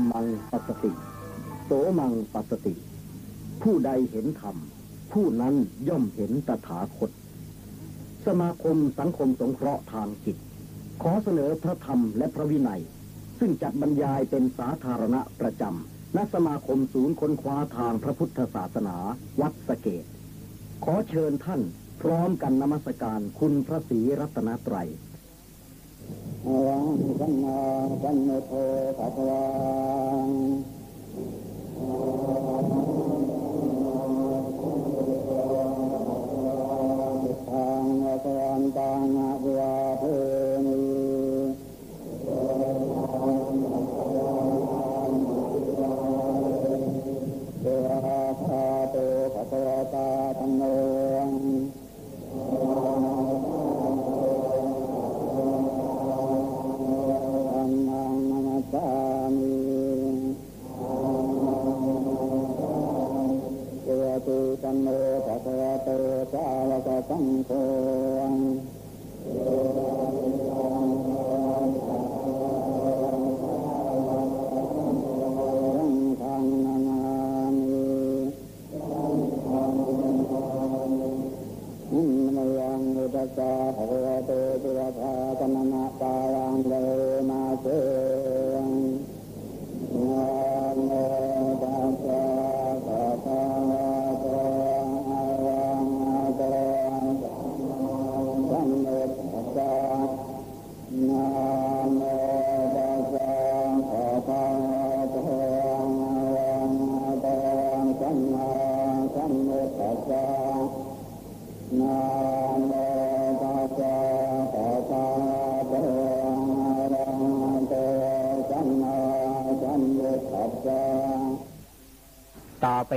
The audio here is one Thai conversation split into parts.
มมังปัสสติ โสมังปัสสติ ผู้ใดเห็นธรรม ผู้นั้นย่อมเห็นตถาคต สมาคมสังคมสงเคราะห์ทางจิต ขอเสนอพระธรรมและพระวินัย ซึ่งจัดบรรยายเป็นสาธารณะประจำณสมาคมศูนย์ค้นคว้าทางพระพุทธศาสนาวัดสะเกต ขอเชิญท่านพร้อมกันนมัสการคุณพระศรีรัตนตรัย อรังสัมมาสัมพุทโธภะคะวังพุทธังวะสวันตังอะภิวาเทมิเดวะภาโตภะคะวะตาธัมโม มโมภะคะวะโตสาวกสังโฆ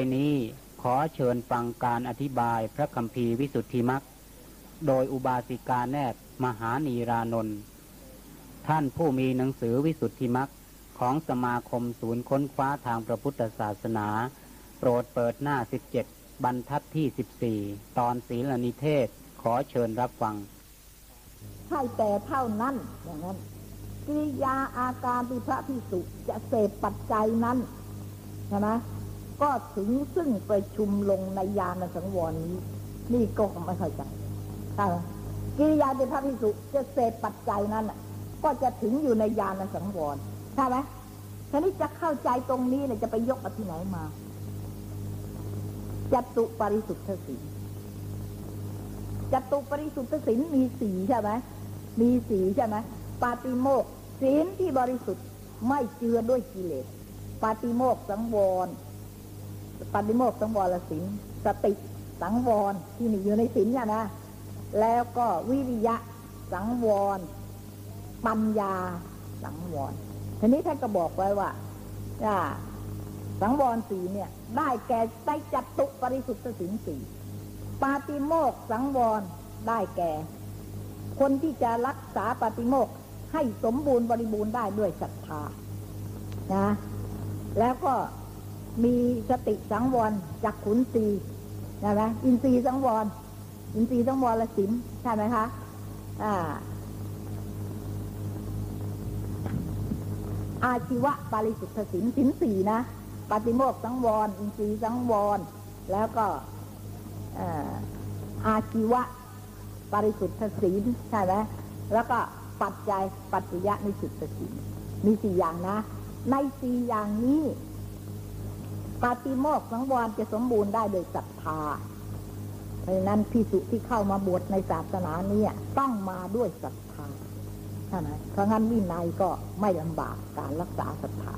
ไปนี้ขอเชิญฟังการอธิบายพระคัมภีร์วิสุทธิมักโดยอุบาสิกาแนบมหานีรานนท์ท่านผู้มีหนังสือวิสุทธิมักของสมาคมศูนย์ค้นคว้าทางพระพุทธศาสนา โปรดเปิดหน้า 17 บรรทัดที่ 14 ตอนศีลนิเทศขอเชิญรับฟัง ใช่แต่เท่านั้นอย่างนั้นกิริยาอาการที่พระพิสุจะเสพปัจจัยนั้นใช่ไหม ก็ถึงซึ่งประชุมลงในยานสังวรนี้ นี่ก็ไม่เข้าใจใช่ไหมกิริยาที่พระพิสุจะเสพปัจจัยนั้นก็จะถึงอยู่ในยานสังวรใช่ไหมทีนี้จะเข้าใจตรงนี้เนี่ยจะไปยกเอาที่ไหนมาจตุปริสุทธศีลจตุปริสุทธศีลมีสีใช่ไหมมีสีใช่ไหมปาติโมกศีลที่บริสุทธิ์ไม่เจือด้วยกิเลสปาติโมกสังวร ปาติโมกสังวรศีลสติสังวรที่มีอยู่ในศีลเนี่ยนะ แล้วก็วิริยะสังวร ปัญญาสังวรทีนี้ท่านก็บอกไว้ว่าสังวรสีเนี่ย ได้แก่ไตรจตุปริสุทธิศีลสีปาติโมกสังวรได้แก่ คนที่จะรักษาปาติโมกให้สมบูรณ์บริบูรณ์ได้ด้วยศรัทธานะ แล้วก็ มีสติสังวรจากขุนศีใช่ไหมอินทรีย์สังวร อินทรีย์สังวรละสินใช่ไหมคะอ่าอาชีวะปาริสุทธสินสินสี่นะปาติโมกสังวร อินทรีย์สังวร แล้วก็อ่ออาชีวะปริสุทธศีลใช่ไหมแล้วก็ปัจจัยปัจจยะนิสุทธศีลมีสี่อย่างนะ ในสี่อย่างนี้ ปาติโมกสังวรจะสมบูรณ์ได้โดยศรัทธาเพราะนั้นพิสุที่เข้ามาบวชในศาสนานี้ต้องมาด้วยศรัทธาใช่ไหมเพราะงั้นวินัยก็ไม่ลำบากการรักษาศรัทธา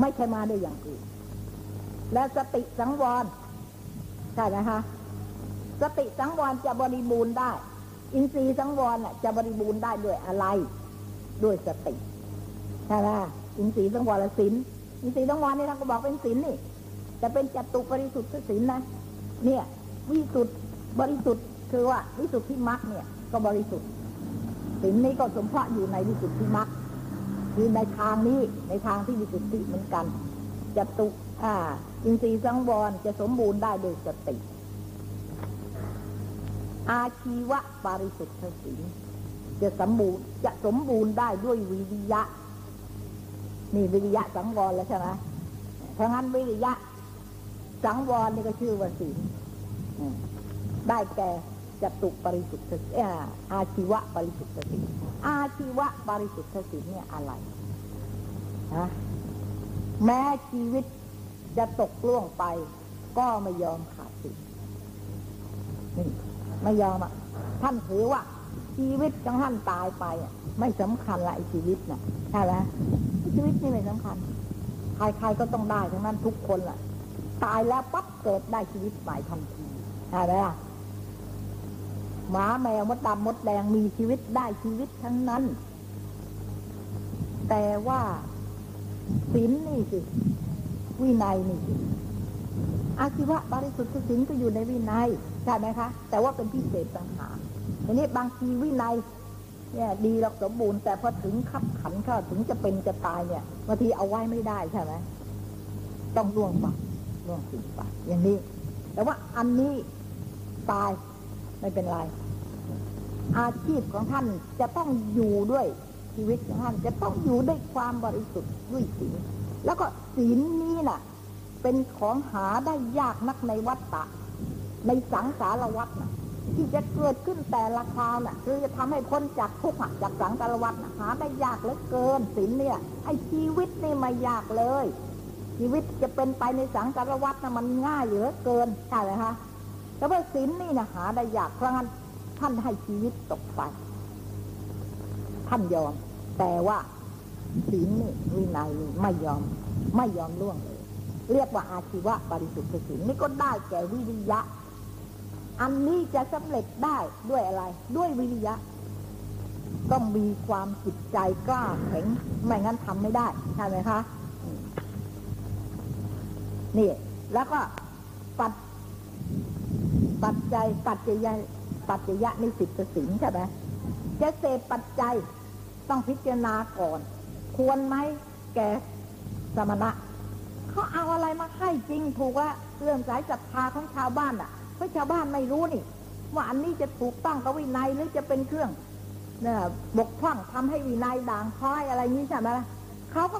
ไม่ใช่มาด้วยอย่างอื่น และสติสังวรใช่ไหมคะสติสังวรจะบริบูรณ์ได้ อินทรีย์สังวรจะบริบูรณ์ได้ด้วยอะไร ด้วยสติใช่ไหมอินทรีย์สังวรละศีล อินทรีย์สังวรนี่ท่านก็บอกเป็นศีลนี่จะเป็นจัตุปริสุทธิ์ศีลนะ เนี่ย วิสุทธิ์บริสุทธิ์คือว่าวิสุทธิมรรคเนี่ย ก็บริสุทธิ์ศีลนี้ก็สมเพาะอยู่ในวิสุทธิมรรคคือในทางนี้ในทางที่วิสุทธิเหมือนกันจัตุอ่าอินทรีย์สังวรจะสมบูรณ์ได้โดยสติ อาชีวะปาริสุทธิศีลจะสมบูรณ์จะสมบูรณ์ได้ด้วยวิริยะ นี่วิริยะสังวรแล้วใช่ไหมเพราะงั้นวิริยะสังวรนี่ก็ชื่อว่าศีลได้แก่จตุปริสุทธิ์เอ่ออาชีวะปริสุทธิ์ศีลอาชีวะปริสุทธิ์ศีลเนี่ยอะไรฮะแม้ชีวิตจะตกล่วงไป ก็ไม่ยอมขาดศีลนี่ไม่ยอมอะท่านถือว่าชีวิตของท่านตายไปอะไม่สำคัญละไอชีวิตน่ะใช่ไหม ชีวิตนี่ไม่สำคัญ ใครๆก็ต้องได้ทั้งนั้นทุกคนล่ะ ตายแล้วปั๊บเกิดได้ชีวิตใหม่ทันทีใช่ไหมล่ะหมาแมวมดดำมดแดงมีชีวิตได้ชีวิตทั้งนั้น แต่ว่าศีลนี่สิ วินัยนี่สิอาชีวะบริสุทธิ์ศีลก็อยู่ในวินัยใช่ไหมคะ แต่ว่าเป็นพิเศษต่างหากทีนี้บางทีวินัย เนี่ยดีหรอกสมบูรณ์แต่พอถึงขับขันเข้าถึงจะเป็นจะตายเนี่ยบางทีเอาไว้ไม่ได้ใช่ไหมต้องล่วงไปล่วงสิ่งไปอย่างนี้ แต่ว่าอันนี้ตายไม่เป็นไรอาชีพของท่านจะต้องอยู่ด้วยชีวิตของท่านจะต้องอยู่ด้วยความบริสุทธิ์ด้วยศีลแล้วก็ศีลนี้น่ะ เป็นของหาได้ยากนักในวัฏฏะในสังสารวัฏน่ะ ที่จะเกิดขึ้นแต่ละคราวน่ะ คือจะทำให้พ้นจากทุกข์จากสังสารวัฏน่ะหาได้ยากเหลือเกินศีลเนี่ยไอ้ชีวิตนี่ไม่ยากเลย ชีวิตจะเป็นไปในสังสารวัฏน่ะมันง่ายเหลือเกินใช่ไหมคะแต่ว่าศีลนี่นะหาได้ยากเพราะงั้นท่านให้ชีวิตตกไปท่านยอม แต่ว่าศีลนี่วินัยนี่ไม่ยอม ไม่ยอมล่วงเลย เรียกว่าอาชีวะบริสุทธิ์ศีลนี่ก็ได้แก่วิริยะ อันนี้จะสำเร็จได้ด้วยอะไร ด้วยวิริยะ ต้องมีความจิตใจกล้าแข็ง ไม่งั้นทำไม่ได้ใช่ไหมคะ นี่ แล้วก็ปัด ปัจจัย ปัจจยะปัจจยะในสิทธิสินใช่ไหมจะเสพปัจจัยต้องพิจารณาก่อน ควรไหมแกสมณะเขาเอาอะไรมาให้จริงถูกว่าเรื่องสายศรัทธาของชาวบ้านอะ เพราะชาวบ้านไม่รู้นี่ ว่าอันนี้จะถูกต้องกับวินัยหรือจะเป็นเครื่องเนี่ยบกพร่องทำให้วินัยด่างพร้อยอะไรนี้ใช่ไหมล่ะเขาก็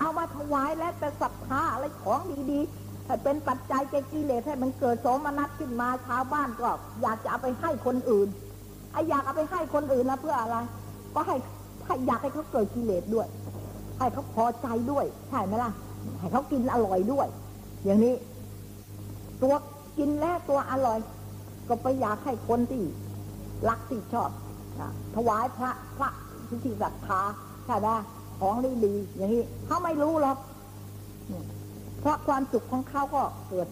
เอามาถวายแล้วแต่ศรัทธาอะไรของดีๆถ้เป็นปัจจัยแก่กิเลสให้มันเกิดโสมนัสขึ้นมาชาวบ้านก็ อยากจะเอาไปให้คนอื่นไอ้อยากเอาไปให้คนอื่นนะเพื่ออะไร ก็ให้อยากให้เขาเกิดกิเลสด้วย ให้เขาพอใจด้วย ใช่ไหมล่ะให้เขากินอร่อยด้วย อย่างนี้ ตัว กินแล้วตัวอร่อย ก็ไปอยากให้คนที่รักที่ชอบนะถวายพระพระที่ที่ศรัทธาใช่ไหมของดีๆอย่างนี้เขาไม่รู้หรอกเพราะความสุขของเขาก็เกิด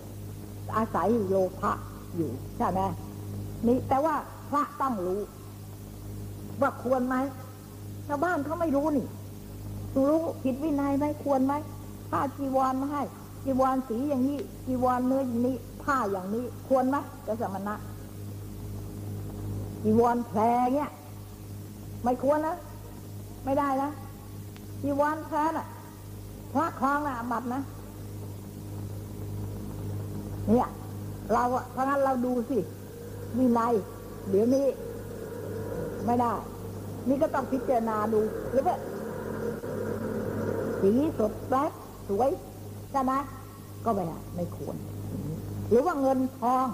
อาศัยโลภะอยู่ใช่ไหมนี่แต่ว่าพระต้องรู้ ว่าควรไหมชาวบ้านเขาไม่รู้นี่รู้ผิดวินัยไหมควรไหมผ้าจีวรมาให้จีวรสีอย่างนี้จีวรเนื้ออย่างนี้ ผ้าอย่างนี้ควรไหมจะสมณะจีวรแพรเนี่ยไม่ควรนะ ไม่ได้นะจีวรแพรน่ะพระคลองน่ะบัตนะ เนี่ย เราอะเพราะงั้นเราดูสิวินัยเดี๋ยวนี้ ไม่ได้ นี่ก็ต้องพิจารณาดูหรือว่าสีสดแป๊บสวยใช่ไหมก็ไม่ได้ไม่ควร รือว่าเงินทอง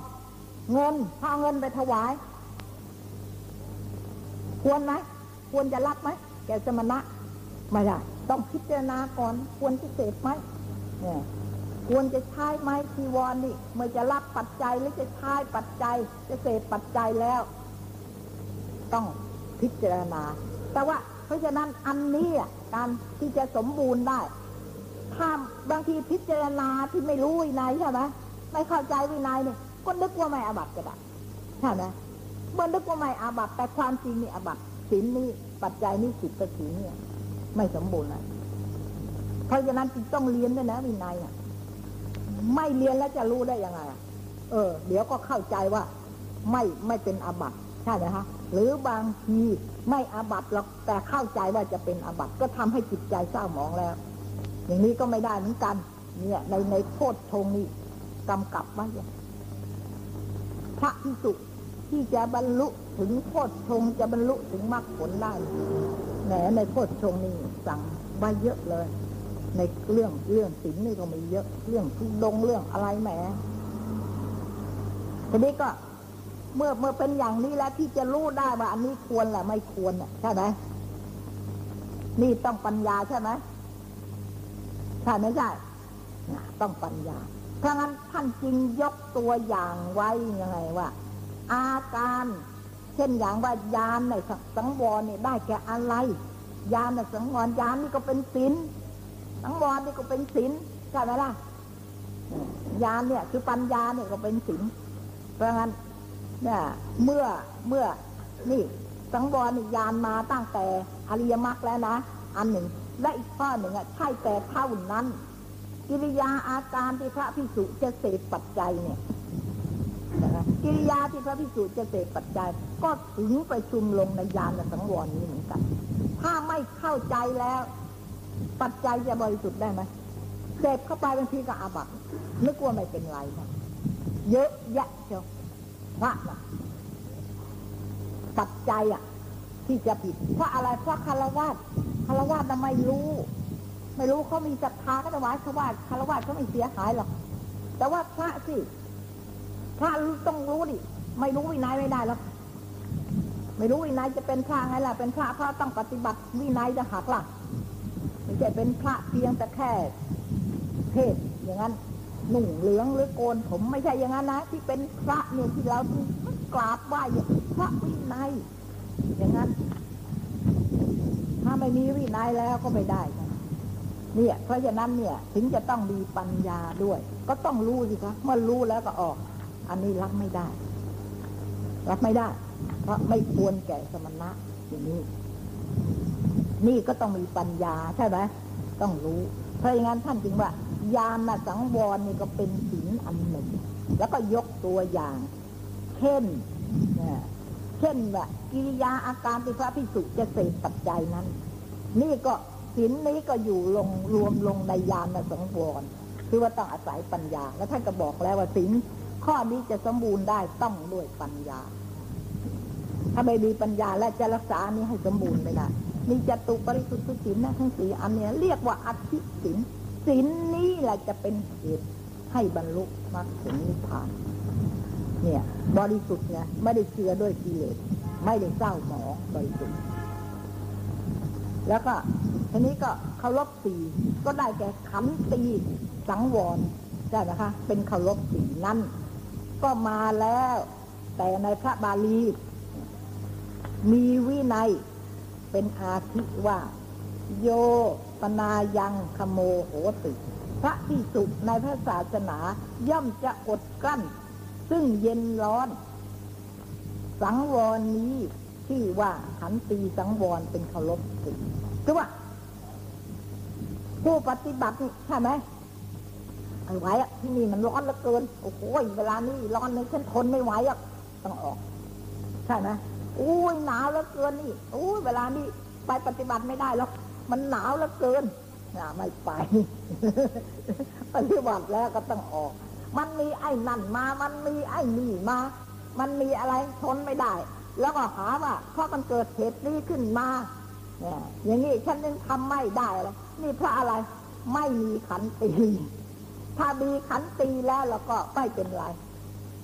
เงินถ้าเอาเงินไปถวาย ควรไหมควรจะรับไหมแกสมณะไม่ได้ต้องพิจารณาก่อนควรจะเสพไหมเนี่ยควรจะใช้ไหมทีวรนี่เมื่อจะรับปัจจัยหรือจะใช้ปัจจัย จะเสพปัจจัยแล้ว ต้องพิจารณา แต่ว่า เพราะฉะนั้นอันนี้การที่จะสมบูรณ์ได้ถ้าบางทีพิจารณาที่ไม่รู้วินัยใช่ไหม ไม่เข้าใจวินัยเนี่ยก็นึกว่าไม่อาบัติก็ได้ใช่ไหมเมื่อนึกว่าไม่อาบัติแต่ความจริงนี่อาบัติศีลนี่ปัจจัยนี่สิบประสีเนี่ยไม่สมบูรณ์นะเพราะฉะนั้นจึงต้องเรียนด้วยนะวินัยอะไม่เรียนแล้วจะรู้ได้ยังไงเออ เดี๋ยวก็เข้าใจว่า ไม่ไม่เป็นอาบัติใช่ไหมคะหรือบางทีไม่อาบัติหรอกแต่เข้าใจว่าจะเป็นอาบัติก็ทำให้จิตใจเศร้าหมองแล้ว อย่างนี้ก็ไม่ได้เหมือนกัน เนี่ย ในในโทษทงนี้ กำกับไว้อย่าพระพิสุที่จะบรรลุถึงโทษทงจะบรรลุถึงมรรคผลได้แหมในโคตรชงนี่สั่งไว้เยอะเลย ในเรื่องเรื่องศีลนี่ก็มีเยอะ เรื่องทุดงเรื่องอะไรแหมทีนี้ก็เมื่อเมื่อเป็นอย่างนี้แล้วที่จะรู้ได้ว่าอันนี้ควรแหละไม่ควรน่ะใช่ไหมนี่ต้องปัญญาใช่ไหมใช่ไม่ใช่ต้องปัญญา เพราะงั้นท่านจึงยกตัวอย่างไว้ยังไงว่า อาการเช่นอย่างว่ายานในสังวรเนี่ยได้แก่อะไร ยานในสังวรยานนี่ก็เป็นศีลสังวรนี่ก็เป็นศีลใช่ไหมล่ะยานเนี่ย คือปัญญาเนี่ยก็เป็นศีลเพราะงั้นเนี่ยเมื่อเมื่อนี่สังวรนี่ยานมาตั้งแต่อริยมรรคแล้วนะ อันหนึ่ง และอีกข้อหนึ่งอะใช่แต่เท่านั้น กิริยาอาการที่พระพิสุจะเสพปัจจัยเนี่ยนะกิริยาที่พระพิสุจะเสพปัจจัย ก็ถึงไปชุมลงในยานสังวรนี้เหมือนกัน ถ้าไม่เข้าใจแล้ว ปัจจัยจะบริสุทธิ์ได้ไหมเสพเข้าไปบางทีก็อาบัตนึกว่าไม่เป็นไรนะเยอะแยะเชียวพระนะปัจจัยอะ ที่จะผิดเพราะอะไรเพราะคารวะคารวะน่ะไม่รู้ ไม่รู้เขามีศรัทธาก็ถวายคารวะคารวะเขาไม่เสียหายหรอกแต่ว่าพระสิพระต้องรู้ดิไม่รู้วินัยไม่ได้หรอกไม่รู้วินัยจะเป็นพระไงล่ะเป็นพระพระต้องปฏิบัติวินัยจะหักล่ะไม่ใช่เป็นพระเพียงแต่แค่เทศอย่างนั้นหนุ่งเหลืองหรือโกนผมไม่ใช่อย่างนั้นนะที่เป็นพระเนี่ยที่เรากราบไหว้พระวินัยอย่างนั้น ถ้าไม่มีวินัยแล้วก็ไม่ได้นะ เนี่ยเพราะฉะนั้นเนี่ยถึงจะต้องมีปัญญาด้วย ก็ต้องรู้สิคะเมื่อรู้แล้วก็ออก อันนี้รับไม่ได้ รับไม่ได้ เพราะไม่ควรแก่สมณะอย่างนี้ นี่ก็ต้องมีปัญญาใช่ไหมต้องรู้ เพราะอย่างนั้นท่านจึงว่า ยานสังวรนี่ก็เป็นศีลอันหนึ่ง แล้วก็ยกตัวอย่างเช่นเนี่ยเช่นว่ากิริยาอาการที่พระพิสุจะเสพปัจจัยนั้น นี่ก็ ศีลนี้ก็อยู่ลงรวมลงในยานสังวรคือว่าต้องอาศัยปัญญา แล้วท่านก็บอกแล้วว่าศีลข้อนี้จะสมบูรณ์ได้ต้องด้วยปัญญา ถ้าไม่มีปัญญาและจะรักษานนี้ให้สมบูรณ์ไม่ได้มีจตุปริสุทธิศีลนะทั้งสี่อันเนี้ยเรียกว่าอธิศีลศีลนี้แหละจะเป็นเหตุให้บรรลุมรรคผลนิพพาน เนี่ย บริสุทธิ์เนี่ยไม่ได้เชื่อด้วยกิเลสไม่ได้เศร้าหมองบริสุทธิ์ แล้วก็ ทีนี้ก็เคารพสี่ก็ได้แก่ขันตีสังวรใช่ไหมคะ เป็นเคารพสี่นั่นก็มาแล้ว แต่ในพระบาลี มีวินัยเป็นอาทิว่า โยปนายังขโมโหติพระที่สุในพระศาสนาย่อมจะอดกั้น ซึ่งเย็นร้อน สังวรนี้ชื่อว่าขันตีสังวรเป็นเคารพสิคือว่า ผู้ปฏิบัติใช่ไหมไอ้ไหวอะที่นี่มันร้อนเหลือเกิน โอ้โหเวลานี้ร้อนเลยฉันทนไม่ไหวอะต้องออก ใช่ไหมอุ้ยหนาวเหลือเกินนี่อุ้ยเวลานี้ไปปฏิบัติไม่ได้หรอกมันหนาวเหลือเกินน่ะไม่ไปปฏิบัติแล้วก็ต้องออก มันมีไอ้นั่นมา มันมีไอ้นี่มา มันมีอะไรทนไม่ได้ แล้วก็หาว่าเพราะมันเกิดเหตุนี้ขึ้นมาเนี่ยอย่างนี้ฉันยังทำไม่ได้เลย นี่เพราะอะไร ไม่มีขันตีถ้ามีขันตีแล้วแล้วก็ไม่เป็นไร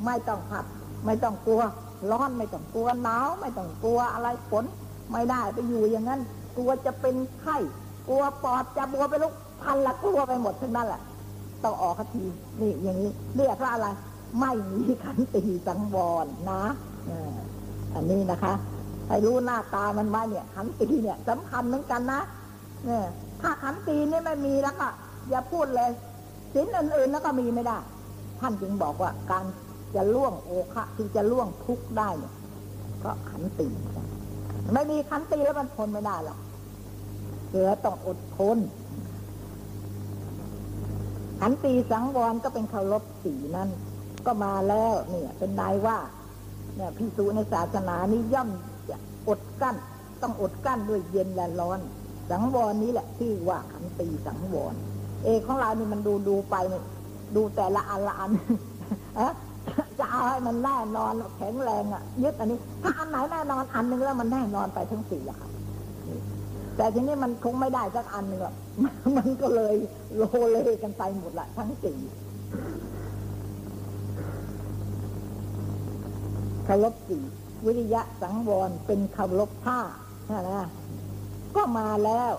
ไม่ต้องหัด ไม่ต้องกลัว ร้อนไม่ต้องกลัวหนาวไม่ต้องกลัวอะไรฝนไม่ได้ไปอยู่อย่างนั้น กลัวจะเป็นไข้กลัวปอดจะบัวไปลุกพันละกลัวไปหมดทั้งนั้นแหละต้องออกคทีนี่อย่างนี้เรียกว่าอะไร ไม่มีขันตีสังวรนะอออันนี้นะคะให้รู้หน้าตามันไว้เนี่ยขันตีเนี่ยสำคัญเหมือนกันนะเนี่ย ถ้าขันตีนี่ไม่มีแล้วก็อย่าพูดเลยสินอื่นๆแล้วก็มีไม่ได้ ท่านจึงบอกว่าการจะล่วงโอคะที่จะล่วงทุกข์ได้เนี่ยก็ขันตีไม่มีขันตีแล้วมันทนไม่ได้หรอกเสือต้องอดทนขันตีสังวรก็เป็นเคารพสีนั่นก็มาแล้วเนี่ย เป็นนายว่า เนี่ยพิสูจในศาสนานี้ย่อมอดกั้น ต้องอดกั้นด้วยเย็นและร้อน สังวรนี้แหละที่ว่าขันตีสังวร เอกของเรานี่มันดูดูไปเนี่ยดูแต่ละอันละอันอะจะเอาให้มันแน่นอนแข็งแรงอะยึดอันนี้ ถ้าอันไหนแน่นอนอันหนึงแล้วมันแน่นอนไปทั้งสี่อะค่ะนี่แต่ทีนี้มันคงไม่ได้สักอันหนึ่งหรอกมันก็เลยโลเลกันไปหมดละทั้งสี่เคารพสี่วิริยะสังวรเป็นเคารพท่าใช่ไหม ก็มาแล้ว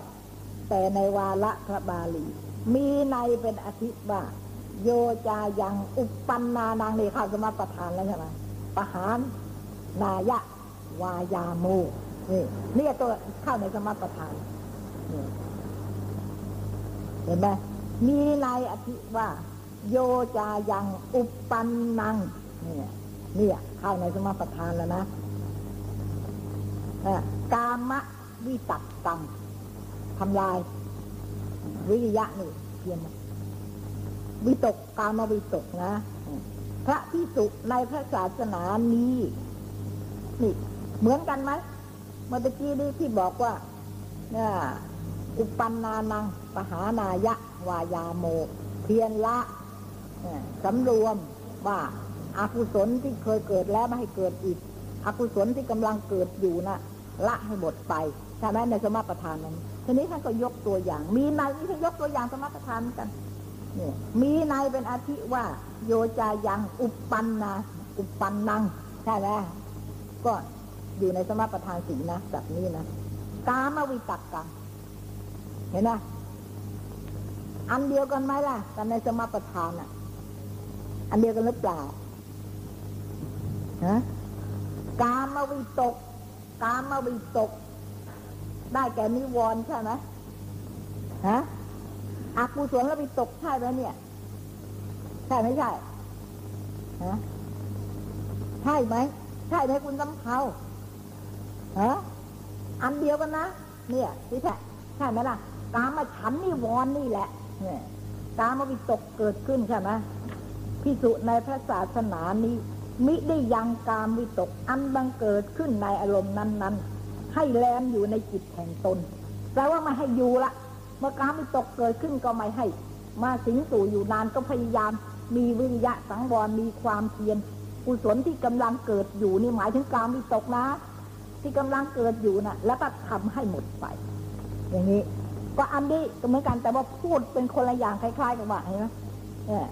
แต่ในวาระพระบาลี มีในเป็นอธิว่าโยจายังอุปปันนานางนี่เข้าสมาประทานแล้วใช่ไหมประหารนายะ วายาโมนี่นี่ตัวเข้าในสมาประทานนี่เห็นไหมมีในอธิว่า โยจายังอุปปันนังเนี่ยเนี่ยเข้าในสมาประทานแล้วนะอะกามะ วิตักตังทำลาย วิริยะนี่เพียนนะวิตกกามวิตกนะ พระพิสุในพระศาสนานี้นี่เหมือนกันไหมเมื่อตะกี้นี้ที่บอกว่าเนี่ยอุปันนานัง ปหานายะ วายาโม เพียรละเนี่ยสำรวมว่าอากุศลที่เคยเกิดแล้วไม่ให้เกิดอีกอกุศลที่กำลังเกิดอยู่นะ่ะ ละให้หมดไป ใช่ไหมในสมประทานนั้นทีนี้ท่านก็ยกตัวอย่าง มีในที่ท่านยกตัวอย่างสมประทานเหมือนกันเนี่ยมีในเป็นอาทิว่า โยจายังอุปปันนาอุปปันนังใช่ไหมก็อยู่ในสมประทานสีนะแบบนี้นะกามวิตักกังเห็นไหมอันเดียวกันไหมล่ะกันในสมประทานอะ อันเดียวกันหรือเปล่าฮะกามวิตก กามวิตก ได้แก่นิวรณ์ใช่ไหมฮะอากุศลวิตกใช่ไหมเนี่ย ใช่ไม่ใช่ฮะใช่ไหมใช่ไหมคุณสำเภาฮะอันเดียวกันนะเนี่ยพี่แท้ใช่ไหมล่ะกามาฉันนิวรณ์นี่แหละเนี่ยกามวิตกเกิดขึ้นใช่ไหมพิสุในพระศาสนานี้มิได้ยังกามวิตกอันบังเกิดขึ้นในอารมณ์นั้น ๆ ให้แลมอยู่ในจิตแห่งตนแปลว่าไม่ให้อยู่ละ เมื่อกามิตกเกิดขึ้นก็ไม่ให้ มาสิงสู่อยู่นานก็พยายาม มีวิริยะสังวรมีความเพียรกุศลที่กำลังเกิดอยู่นี่หมายถึงกามิตกนะ ที่กำลังเกิดอยู่นะ่ะ แล้วก็ทำให้หมดไป อย่างนี้ ก็อันนี้ก็เหมือนกันแต่ว่าพูดเป็นคนละอย่างคล้ายๆกับว่าเห็นไหมเนี่ย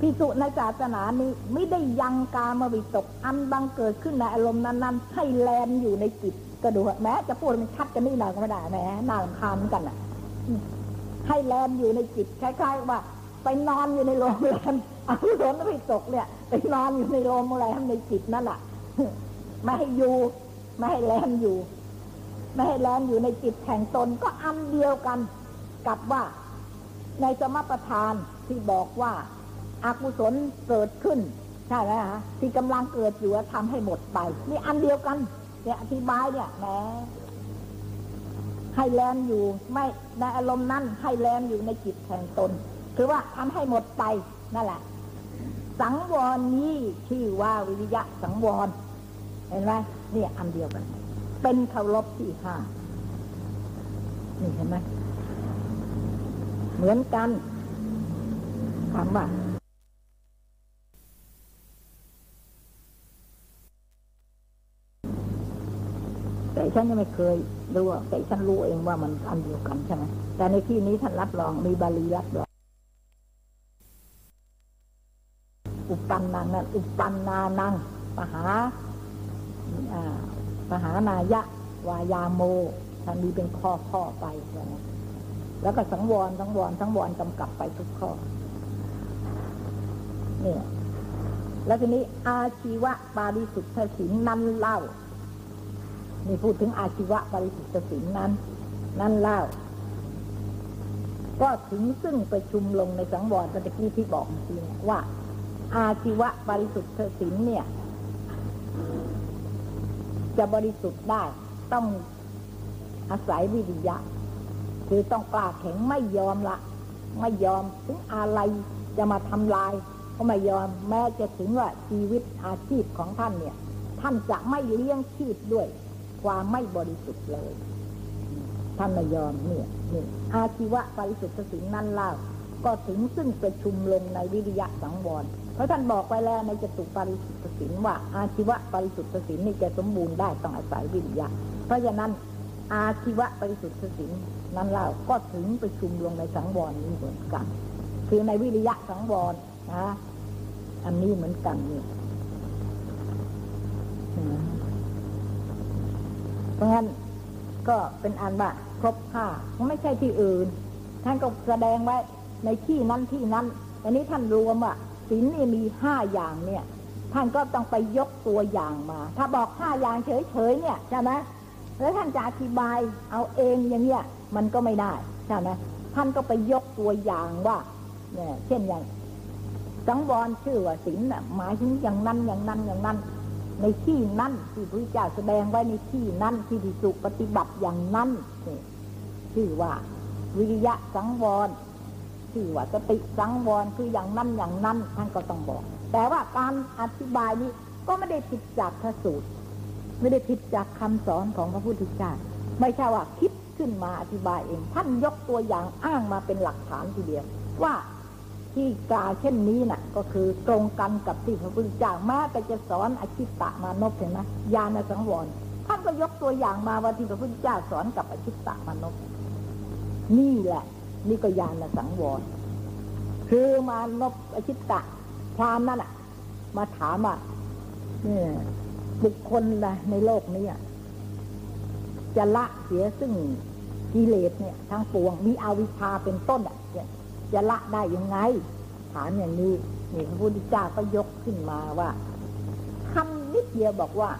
พิสุในศาสนานี้ไม่ได้ยังกามวิตก อันบังเกิดขึ้นในอารมณ์นั้น ๆ ให้แลนอยู่ในจิต ก็ดูแม้จะพูดมันชัดกันนี่หน่อยก็ไม่ได้แม้น่าลำคาญเหมือนกันอะ ให้แลนอยู่ในจิตคล้ายๆว่า ไปนอนอยู่ในโรงแรมอาวุธนวิตกเนี่ย ไปนอนอยู่ในโรงแรมในจิตนั่นแหละไม่ให้อยู่ไม่ให้แลนอยู่ ไม่ให้แลนอยู่ในจิตแห่งตนก็อันเดียวกันกับว่า ในสมประทานที่บอกว่าอากุศลเกิดขึ้นใช่ไหมฮะที่กำลังเกิดอยู่ทำให้หมดไปนี่อันเดียวกัน เนี่ยอธิบายเนี่ยแหมให้แลนอยู่ไม่ในอารมณ์นั้นให้แลนอยู่ในจิตแห่งตน คือว่าทำให้หมดไปนั่นแหละ สังวรนี้ชื่อว่าวิริยะสังวร เห็นไหมเนี่ยอันเดียวกัน เป็นเคารพที่ห้านี่เห็นไหมเหมือนกันถามว่า แต่ฉันยังไม่เคยรู้ว่าแต่ฉันรู้เองว่ามันอันเดียวกันใช่ไหมแต่ในที่นี้ท่านรับรองมีบาลีรับรองอุปันนังนั่นอุปันนานังปหาอ่าปหานายะ วายาโมท่านมีเป็นข้อข้อไปนั้นแล้วก็สังวรสังวรสังวรกำกับไปทุกข้อเนี่ยแล้วทีนี้อาชีวะปาริสุทธศิลนั้นเล่า นี่พูดถึงอาชีวะปริสุทธศิลนั้น นั่นเล่า ก็ถึงซึ่งประชุมลงในสังวรตะกี้ที่บอกเมื่อกี้เนี่ยว่า อาชีวะบริสุทธิ์ศิลเนี่ย จะบริสุทธิ์ได้ต้องอาศัยวิริยะ คือต้องกล้าแข็งไม่ยอมละ ไม่ยอมถึงอะไรจะมาทำลาย ก็ไม่ยอมแม้จะถึงว่าชีวิตอาชีพของท่านเนี่ย ท่านจะไม่เลี้ยงชีพด้วย ความไม่บริสุทธิ์เลยท่านไม่ยอมเนี่ยนี่อาชีวะบริสุทธิ์ศิลนั่นเล่า ก็ถึงซึ่งประชุมลงในวิริยะสังวรเพราะท่านบอกไว้แล้วในจตุปริสุทธศิลว่า อาชีวะปริสุทธศิลนี่จะสมบูรณ์ได้ต้องอาศัยวิริยะ เพราะฉะนั้น อาชีวะบริสุทธิ์ศีลนั้นเราก็ถึงไปชุมลงในสังวรนี้เหมือนกัน คือในวิริยะสังวรนะอันนี้เหมือนกันนี่อืม เพราะงั้นก็เป็นอันว่าครบห้าไม่ใช่ที่อื่น ท่านก็แสดงไว้ในที่นั้นที่นั้นอันนี้ท่านรวมอะศีลนี่มีห้าอย่างเนี่ย ท่านก็ต้องไปยกตัวอย่างมา ถ้าบอกห้าอย่างเฉยๆเนี่ยใช่ไหมแล้วท่านจะอธิบายเอาเองอย่างเงี้ยมันก็ไม่ได้ใช่ไหมท่านก็ไปยกตัวอย่างว่าเนี่ยเช่นอย่างสังวรชื่อว่าศีลน่ะหมายถึงอย่างนั้นอย่างนั้นอย่างนั้น ในที่นั้นที่พระเจ้าแสดงไว้ในที่นั้นที่ที่สุปฏิบัติอย่างนั้นนี่ชื่อว่าวิริยะสังวรชื่อว่าสติสังวรคืออย่างนั้นอย่างนั้นท่านก็ต้องบอก แต่ว่าการอธิบายนี้ก็ไม่ได้ผิดจากพระสูตร ไม่ได้ผิดจากคำสอนของพระพุทธเจ้าไม่ใช่ว่าคิดขึ้นมาอธิบายเอง ท่านยกตัวอย่างอ้างมาเป็นหลักฐานทีเดียว ว่า ที่กล่าวเช่นนี้น่ะ ก็คือตรงกันกับที่พระพุทธเจ้าแม้แต่จะสอนอชิตตมานพเห็นไหมญาณสังวรท่านก็ยกตัวอย่างมาว่าที่พระพุทธเจ้าสอนกับอชิตตมานพนี่แหละ นี่ก็ญาณสังวรคือมานพอชิตตะพรามนั่นอะ มาถามอะเนี่ยบุคคลละในโลกนี้อะจะละเสียซึ่งกิเลสเนี่ย ทั้งปวงมีอวิชชาเป็นต้นอะ จะละได้ยังไง ถามอย่างนี้นี่พระพุทธเจ้าก็ยกขึ้นมาว่าคำนิดเดียวบอกว่า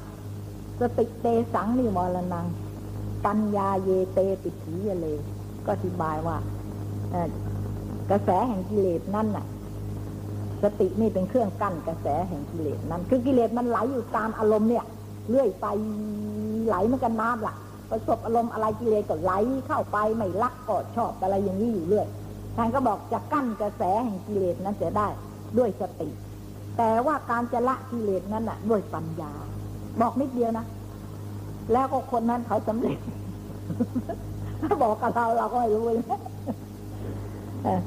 สติเตสังนิวรนัง ปัญญาเยเตปิถียเล ก็อธิบายว่ากระแสแห่งกิเลสนั่นน่ะ สตินี่เป็นเครื่องกั้นกระแสแห่งกิเลสนั้น คือกิเลสมันไหลอยู่ตามอารมณ์เนี่ยเรื่อยไปไหลมันกันน้ำล่ะประสบอารมณ์อะไรกิเลสก็ไหลเข้าไปไม่รักก็ชอบอะไรอย่างนี้อยู่เรื่อย ท่านก็บอกจะกั้นกระแสแห่งกิเลสนั้นจะได้ด้วยสติ แต่ว่าการจะละกิเลสนั้นน่ะ ด้วยปัญญา บอกนิดเดียวนะ แล้วก็คนนั้นเขาสำเร็จถ้าบอกกับเราเราก็ไม่รู้เลยเออ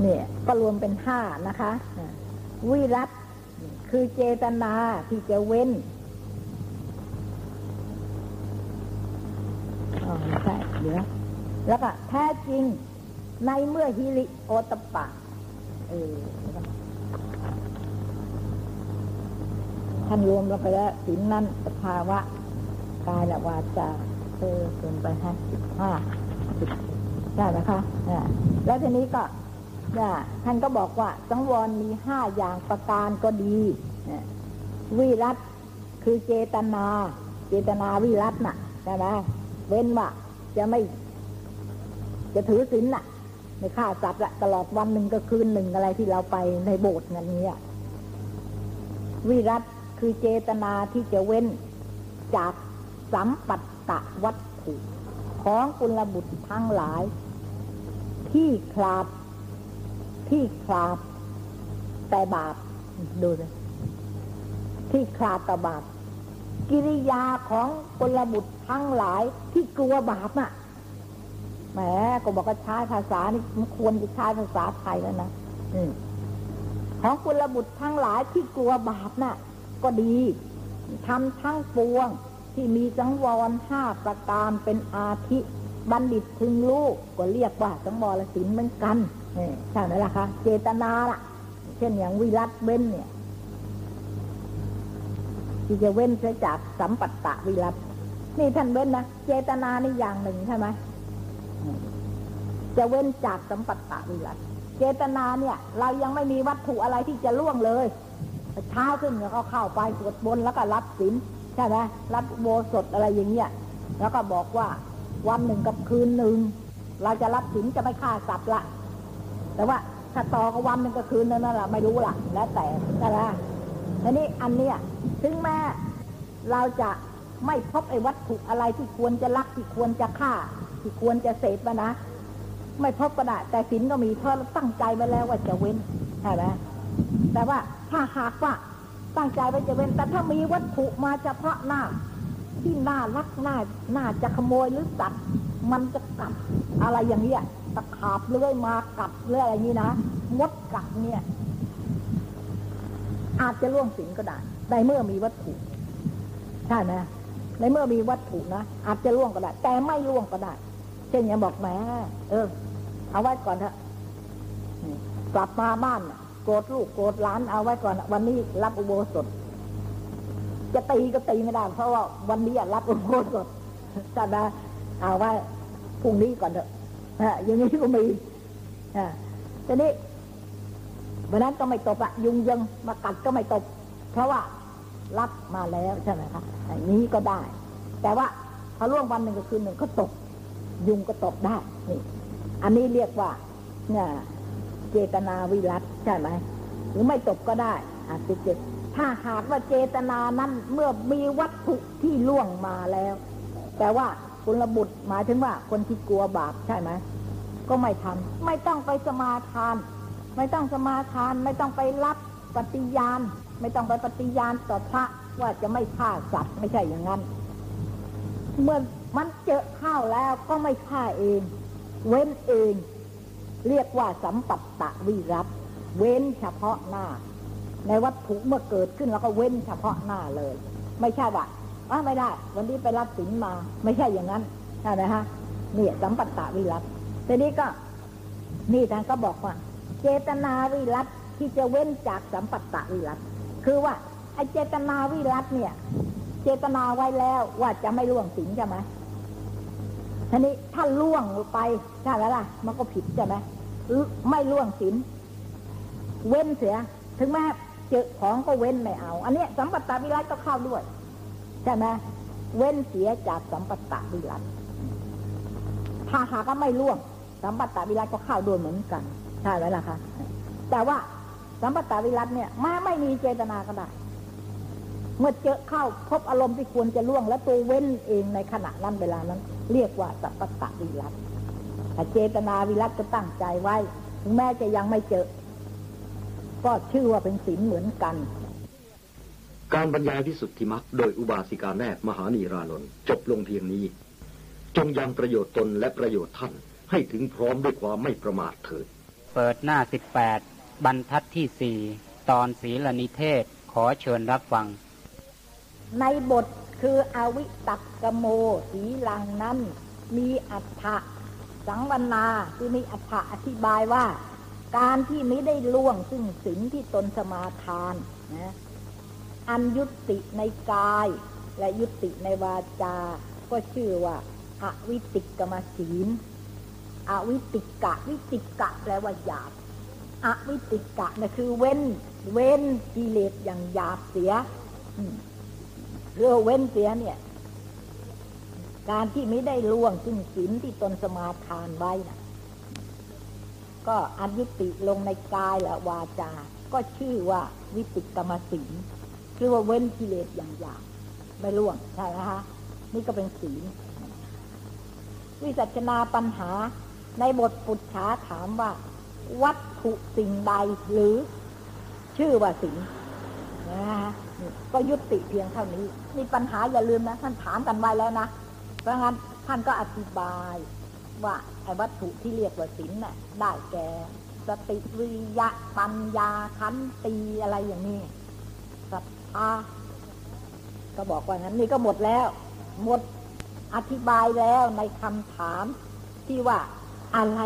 เนี่ยก็รวมเป็นห้านะคะ วิรัตคือเจตนาที่จะเว้นอ๋อไม่ใช่เดี๋ยว แล้วก็แท้จริงในเมื่อฮิริโอตปะเออท่านรวมลงไปแล้วสินนั้นสภาวะกายและวาจาเออเกินไปห้าสิบห้าสิบได้ไหมคะแล้วทีนี้ก็เนี่ยท่านก็บอกว่า สังวรมีห้าอย่างประการก็ดีวิรัตคือเจตนา เจตนาวิรัตน่ะใช่ไหมเว้นว่าจะไม่ จะถือศีลน่ะไม่ฆ่าสัตว์ละตลอดวันหนึ่งก็คืนหนึ่งอะไรที่เราไปในโบสถ์นั่นเนี้ยวิรัตคือเจตนาที่จะเว้นจากสัมปัตตะวัตถุของกุลบุตรทั้งหลาย ที่คลาดที่คลาดแต่บาปดูเลยที่คลาดต่อบาปกิริยาของกุลบุตรทั้งหลายที่กลัวบาปน่ะ แหมก็บอกว่าใช้ภาษานี่ควรจะใช้ภาษาไทยแล้วนะอของกุลบุตรทั้งหลายที่กลัวบาปน่ะ ก็ดีทำทั้งปวงที่มีสังวรห้าประการเป็นอาทิบัณฑิตถึงลูกก็เรียกว่าสังวรศีลเหมือนกันนี่ใช่ไหมล่ะคะเจตนาล่ะ เช่นอย่างวิรัตเว้นเนี่ย ที่จะเว้นเสียจากสัมปัตตะวิรัตนี่ท่านเว้นนะเจตนานี่อย่างหนึ่งใช่ไหม จะเว้นจากสัมปัตตะวิรัตเจตนาเนี่ย เรายังไม่มีวัตถุอะไรที่จะล่วงเลยเช้าขึ้นก็เข้าไปสวดบนแล้วก็รับศีลใช่ไหมรับโบสถอะไรอย่างเงี้ยแล้วก็บอกว่าวันหนึ่งกับคืนหนึ่งเราจะรับศีลจะไม่ฆ่าสัตว์ละแต่ว่าถ้าต่อกับวันหนึ่งกับคืนนั้นน่ะไม่รู้ล่ะ แล้วแต่ใช่ไหมทีนี้อันเนี้ยถึงแม้เราจะไม่พบไอ้วัตถุอะไรที่ควรจะรักที่ควรจะฆ่า ที่ควรจะเสพนะ ไม่พบก็ได้แต่ศีลก็มีเพราะเราตั้งใจไว้แล้วว่าจะเว้นใช่ไหมแต่ว่าถ้าหากว่าตั้งใจไว้จะเว้น แต่ถ้ามีวัตถุมาเฉพาะหน้า ที่น่ารักน่าน่าจะขโมยหรือสัตว์มันจะกัดอะไรอย่างเงี้ยตะขาบเลื้อยมากัดเลื้อยอะไรนี้นะมดกัดเนี่ย อาจจะล่วงศีลก็ได้ในเมื่อมีวัตถุใช่ไหมในเมื่อมีวัตถุนะอาจจะล่วงก็ได้ แต่ไม่ล่วงก็ได้ เช่นอย่างบอกแหมเออ เอาไว้ก่อนเถอะกลับมาบ้านโกรธลูกโกรธหลานเอาไว้ก่อน วันนี้รับอุโบสถ จะตีก็ตีไม่ได้ เพราะว่าวันนี้รับอุโบสถจะได้เอาไว้พรุ่งนี้ก่อนเถอะฮะอย่างนี้ก็มีอ่าทีนี้วันนั้นก็ไม่ตบอะยุงยังมากัดก็ไม่ตบ เพราะว่ารับมาแล้วใช่ไหมคะอย่างนี้ก็ได้ แต่ว่าพอล่วงวันหนึ่งก็คืนหนึ่งก็ตก ยุงก็ตบได้นี่อันนี้เรียกว่าเนี่ยเจตนาวิรัตใช่ไหมหรือไม่ตกก็ได้อาจจะเจถ้าหากว่าเจตนานั้นเมื่อมีวัตถุที่ล่วงมาแล้ว แต่ว่าคุณระบุตรหมายถึงว่าคนที่กลัวบาปใช่ไหมก็ไม่ทำไม่ต้องไปสมาทาน ไม่ต้องสมาทาน ไม่ต้องไปรับปฏิญาณ ไม่ต้องไปปฏิญาณต่อพระว่าจะไม่ฆ่าสัตว์ไม่ใช่อย่างนั้น เมื่อ มันเจอข้าวแล้วก็ไม่ฆ่าเอง เว้นเอง เรียกว่าสัมปัตตวิรัตเว้นเฉพาะหน้า ในวัตถุเมื่อเกิดขึ้นแล้วก็เว้นเฉพาะหน้าเลย ไม่ใช่ว่าอ้าไม่ได้ วันนี้ไปรับสินมา ไม่ใช่อย่างนั้นใช่ไหมฮะนี่สัมปัตตวิรัตทีนี้ก็นี่ท่านก็บอกว่า เจตนาวิรัตที่จะเว้นจากสัมปัตตวิรัตคือว่าไอเจตนาวิรัตเนี่ย เจตนาไว้แล้วว่าจะไม่ล่วงสินใช่ไหม ทีนี้ถ้าล่วงไปใช่ไหมล่ะ มันก็ผิดใช่ไหมไม่ล่วงสินเว้นเสีย ถึงแม้เจอของก็เว้นไม่เอา อันนี้สัมปัตตวิรัตก็เข้าด้วยใช่ไหมเว้นเสียจากสัมปัตตวิรัตถ้าหากว่าไม่ล่วง สัมปัตตวิรัตก็เข้าด้วยเหมือนกันใช่ไหมล่ะคะแต่ว่าสัมปัตตวิรัตเนี่ยมาไม่มีเจตนาก็ได้เมื่อเจอเข้าพบอารมณ์ที่ควรจะล่วง แล้วตัวเว้นเองในขณะนั้นเวลานั้น เรียกว่าสัพพตวิรัตแต่เจตนาวิรัตก็ตั้งใจไว้ ถึงแม้จะยังไม่เจอ ก็ชื่อว่าเป็นศีลเหมือนกัน การบรรยายวิสุทธิมรรคโดยอุบาสิกาแนบมหานีรานนท์จบลงเพียงนี้ จงยังประโยชน์ตนและประโยชน์ท่านให้ถึงพร้อมด้วยความไม่ประมาทเถิด เปิดหน้าสิบแปดบรรทัดที่สี่ตอนศีลนิเทศขอเชิญรับฟัง ในบท คืออวิตักกโมสีลังนั้น มีอัฏฐะสังวนาที่มีอัฏฐะอธิบายว่า การที่ไม่ได้ล่วงซึ่งศีลที่ตนสมาทานนะอันยุติในกาย และยุติในวาจา ก็ชื่อว่าอวิติกกมศีลอวิติกะ วิติกะแปลว่าหยาบอวิติกะนะคือเว้น เว้นกิเลสอย่างหยาบเสียอื เรือเว้นเสียเนี่ย การที่ไม่ได้ล่วงซึ่งศีลที่ตนสมาทานไว้นะก็อันยุติลงในกายและวาจา ก็ชื่อว่าวิติกรรมศีลคือว่าเว้นกิเลสอย่างหยาบไม่ล่วงใช่ไหมคะนี่ก็เป็นศีลวิจัชนาปัญหาในบทปุจฉาถามว่า วัตถุสิ่งใดหรือชื่อว่าสิ่งนะฮะ ก็ยุติเพียงเท่านี้ มีปัญหาอย่าลืมนะท่านถามกันไว้แล้วนะ เพราะงั้นท่านก็อธิบายว่าไอ้วัตถุที่เรียกว่าศีลน่ะได้แก่สติวิริยะปัญญาขันตีอะไรอย่างนี้ศรัทธาก็บอกว่างั้นนี่ก็หมดแล้ว หมดอธิบายแล้วในคำถามที่ว่าอะไร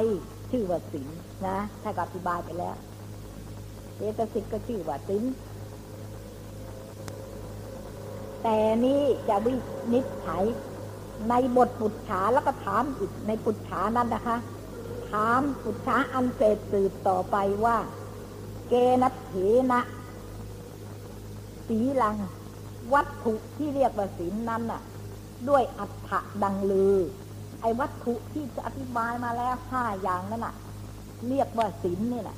ชื่อว่าศีลนะถ้าก็อธิบายไปแล้วเจตสิกก็ชื่อว่าศีล แต่นี่จะวินิจฉัยในบทปุจฉาแล้วก็ถามอีกในปุจฉานั้นนะคะ ถามปุจฉาอันเศษสืบต่อไปว่า เกนัตเถนะสีลัง วัตถุที่เรียกว่าศีลนั้นน่ะ ด้วยอัฏฐะดังลือ ไอ้วัตถุที่จะอธิบายมาแล้วห้าอย่างนั้นน่ะ เรียกว่าศีลนี่แหละ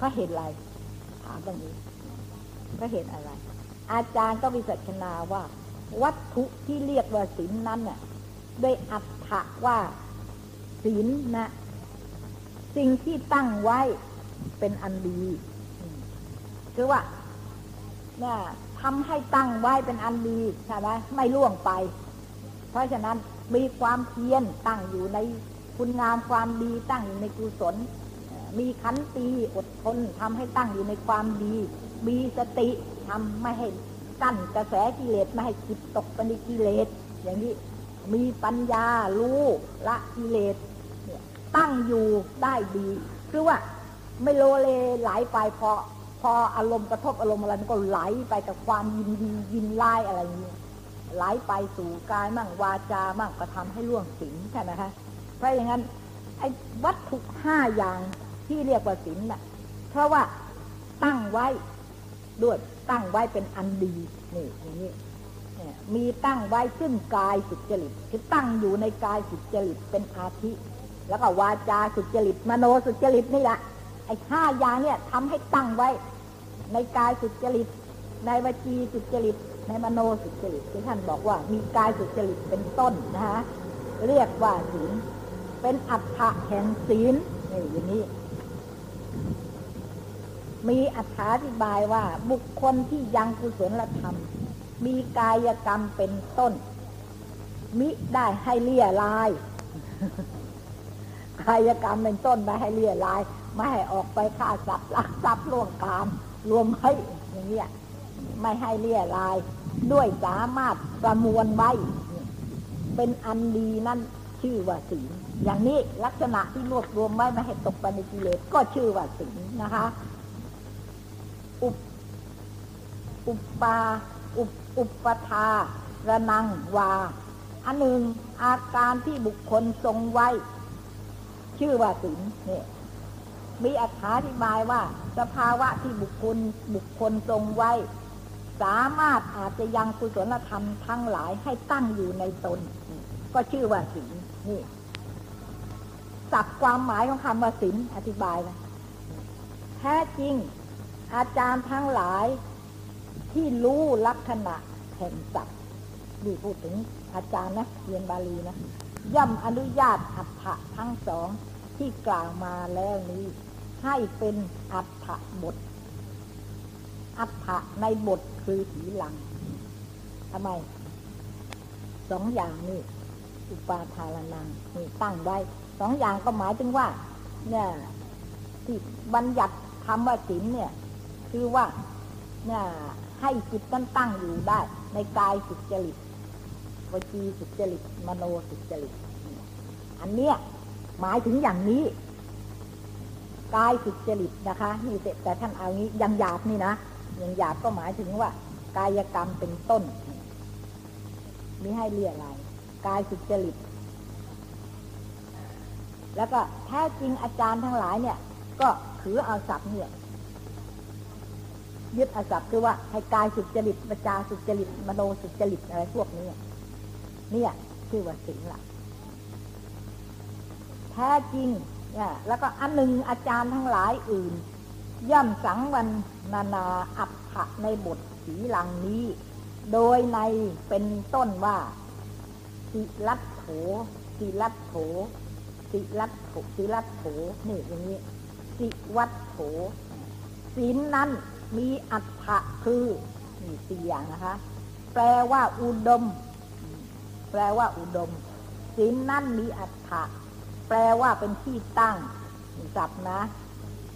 ก็เห็นอะไรถามตรงนี้ก็เห็นอะไร อาจารย์ก็วิจัชนาว่า วัตถุที่เรียกว่าศีลนั้นน่ะด้วยอัฏฐะว่าศีลนะ สิ่งที่ตั้งไว้เป็นอันดีคือว่าเนี่ยทำให้ตั้งไว้เป็นอันดีใช่ไหมไม่ล่วงไป เพราะฉะนั้นมีความเพียรตั้งอยู่ในคุณงามความดีตั้งอยู่ในกุศล มีขันตีอดทนทำให้ตั้งอยู่ในความดี มีสติ ทำไม่ให้กั้นกระแสกิเลสไม่ให้จิตตกไปในกิเลส อย่างนี้มีปัญญารู้ละกิเลสเนี่ยตั้งอยู่ได้ดี คือว่าไม่โลเลไหลไปพอพออารมณ์กระทบอารมณ์อะไรมันก็ไหลไปกับความยินดียินไล่อะไรอย่างนี้ไหลไปสู่กายมั่งวาจามั่งก็ทำให้ล่วงศีลใช่ไหมคะเพราะอย่างนั้นไอ้วัตถุห้าอย่างที่เรียกว่าศีลน่ะ เพราะว่าตั้งไว้ด้วย ตั้งไว้เป็นอันดีนี่อย่างนี้มีตั้งไว้ซึ่งกายสุจริตคือตั้งอยู่ในกายสุจริตเป็นอาทิ แล้วก็วาจาสุจริตมโนสุจริตนี่แหละไอ้ห้าอย่างเนี่ยทำให้ตั้งไว้ ในกายสุจริต ในวจีสุจริต ในมโนสุจริตที่ท่านบอกว่ามีกายสุจริตเป็นต้นนะฮะเรียกว่าศีลเป็นอัฏฐะแห่งศีลนี่อย่างนี้ มีอธิบายว่าบุคคลที่ยังกุศลธรรม มีกายกรรมเป็นต้น มิได้ให้เลี่ยลาย กายกรรมเป็นต้นไม่ให้เลี่ยลาย ไม่ให้ออกไปฆ่าสัตว์ลักทรัพย์ล่วงกามรวมให้อย่างเงี้ยไม่ให้เลี่ยลาย ด้วยสามารถประมวลไว้ เป็นอันดีนั่นชื่อว่าศีลอย่างนี้ลักษณะที่รวบรวมไว้ไม่ให้ตกไปในกิเลสก็ชื่อว่าศีลนะคะ อุปอุปปาอุปอุปทาระนังวา อันหนึ่งอาการที่บุคคลทรงไว้ ชื่อว่าศีลเนี่ยมีอธิบายว่า สภาวะที่บุคคลบุคคลทรงไว้ สามารถอาจจะยังกุศลธรรมทั้งหลายให้ตั้งอยู่ในตน ก็ชื่อว่าศีลนี่สับความหมายของคำว่าศีลอธิบายนะแท้จริง อาจารย์ทั้งหลายที่รู้ลักษณะแห่งสัตว์นี่พูดถึงอาจารย์นะเรียนบาลีนะย่อมอนุญาตอัฏฐะทั้งสองที่กล่าวมาแล้วนี้ ให้เป็นอัฏฐบท อัฏฐะในบทคือสีหลังทำไมสองอย่างนี่อุปาทานังนี่ตั้งไว้สองอย่างก็หมายถึงว่า เนี่ยที่บัญญัติคำว่าศีลเนี่ย คือว่าเนี่ยให้จิตนั้นตั้งอยู่ได้ ในกายสุจริตวจีสุจริตมโนสุจริต อันเนี้ยหมายถึงอย่างนี้กายสุจริตนะคะนี่แต่ท่านเอางี้ยังหยาบนี่นะยังหยาบก็หมายถึงว่า กายกรรมเป็นต้นมีให้เรียอะไร กายสุจริต แล้วก็แท้จริงอาจารย์ทั้งหลายเนี่ย ก็ถือเอาศัพท์เนี่ย ยึดอาศัพท์คือว่าให้กายสุจริตประจาสุจริตมโนสุจริตอะไรพวกนี้เนี่ยชื่อว่าศีลละแท้จริงเนี่ยแล้วก็อันหนึ่งอาจารย์ทั้งหลายอื่น ย่อมสังวันนานาอัฏฐะในบทสีลังนี้ โดยในเป็นต้นว่าสิลัตโถสิลัตโถสิลัตโถสิลัตโถนี่อย่างนี้สิวัตโถศีลนั้น มีอัฏฐะคือนี่สี่อย่างนะคะ แปลว่าอุดม แปลว่าอุดมศีลนั้นมีอัฏฐะแปลว่าเป็นที่ตั้งสับนะ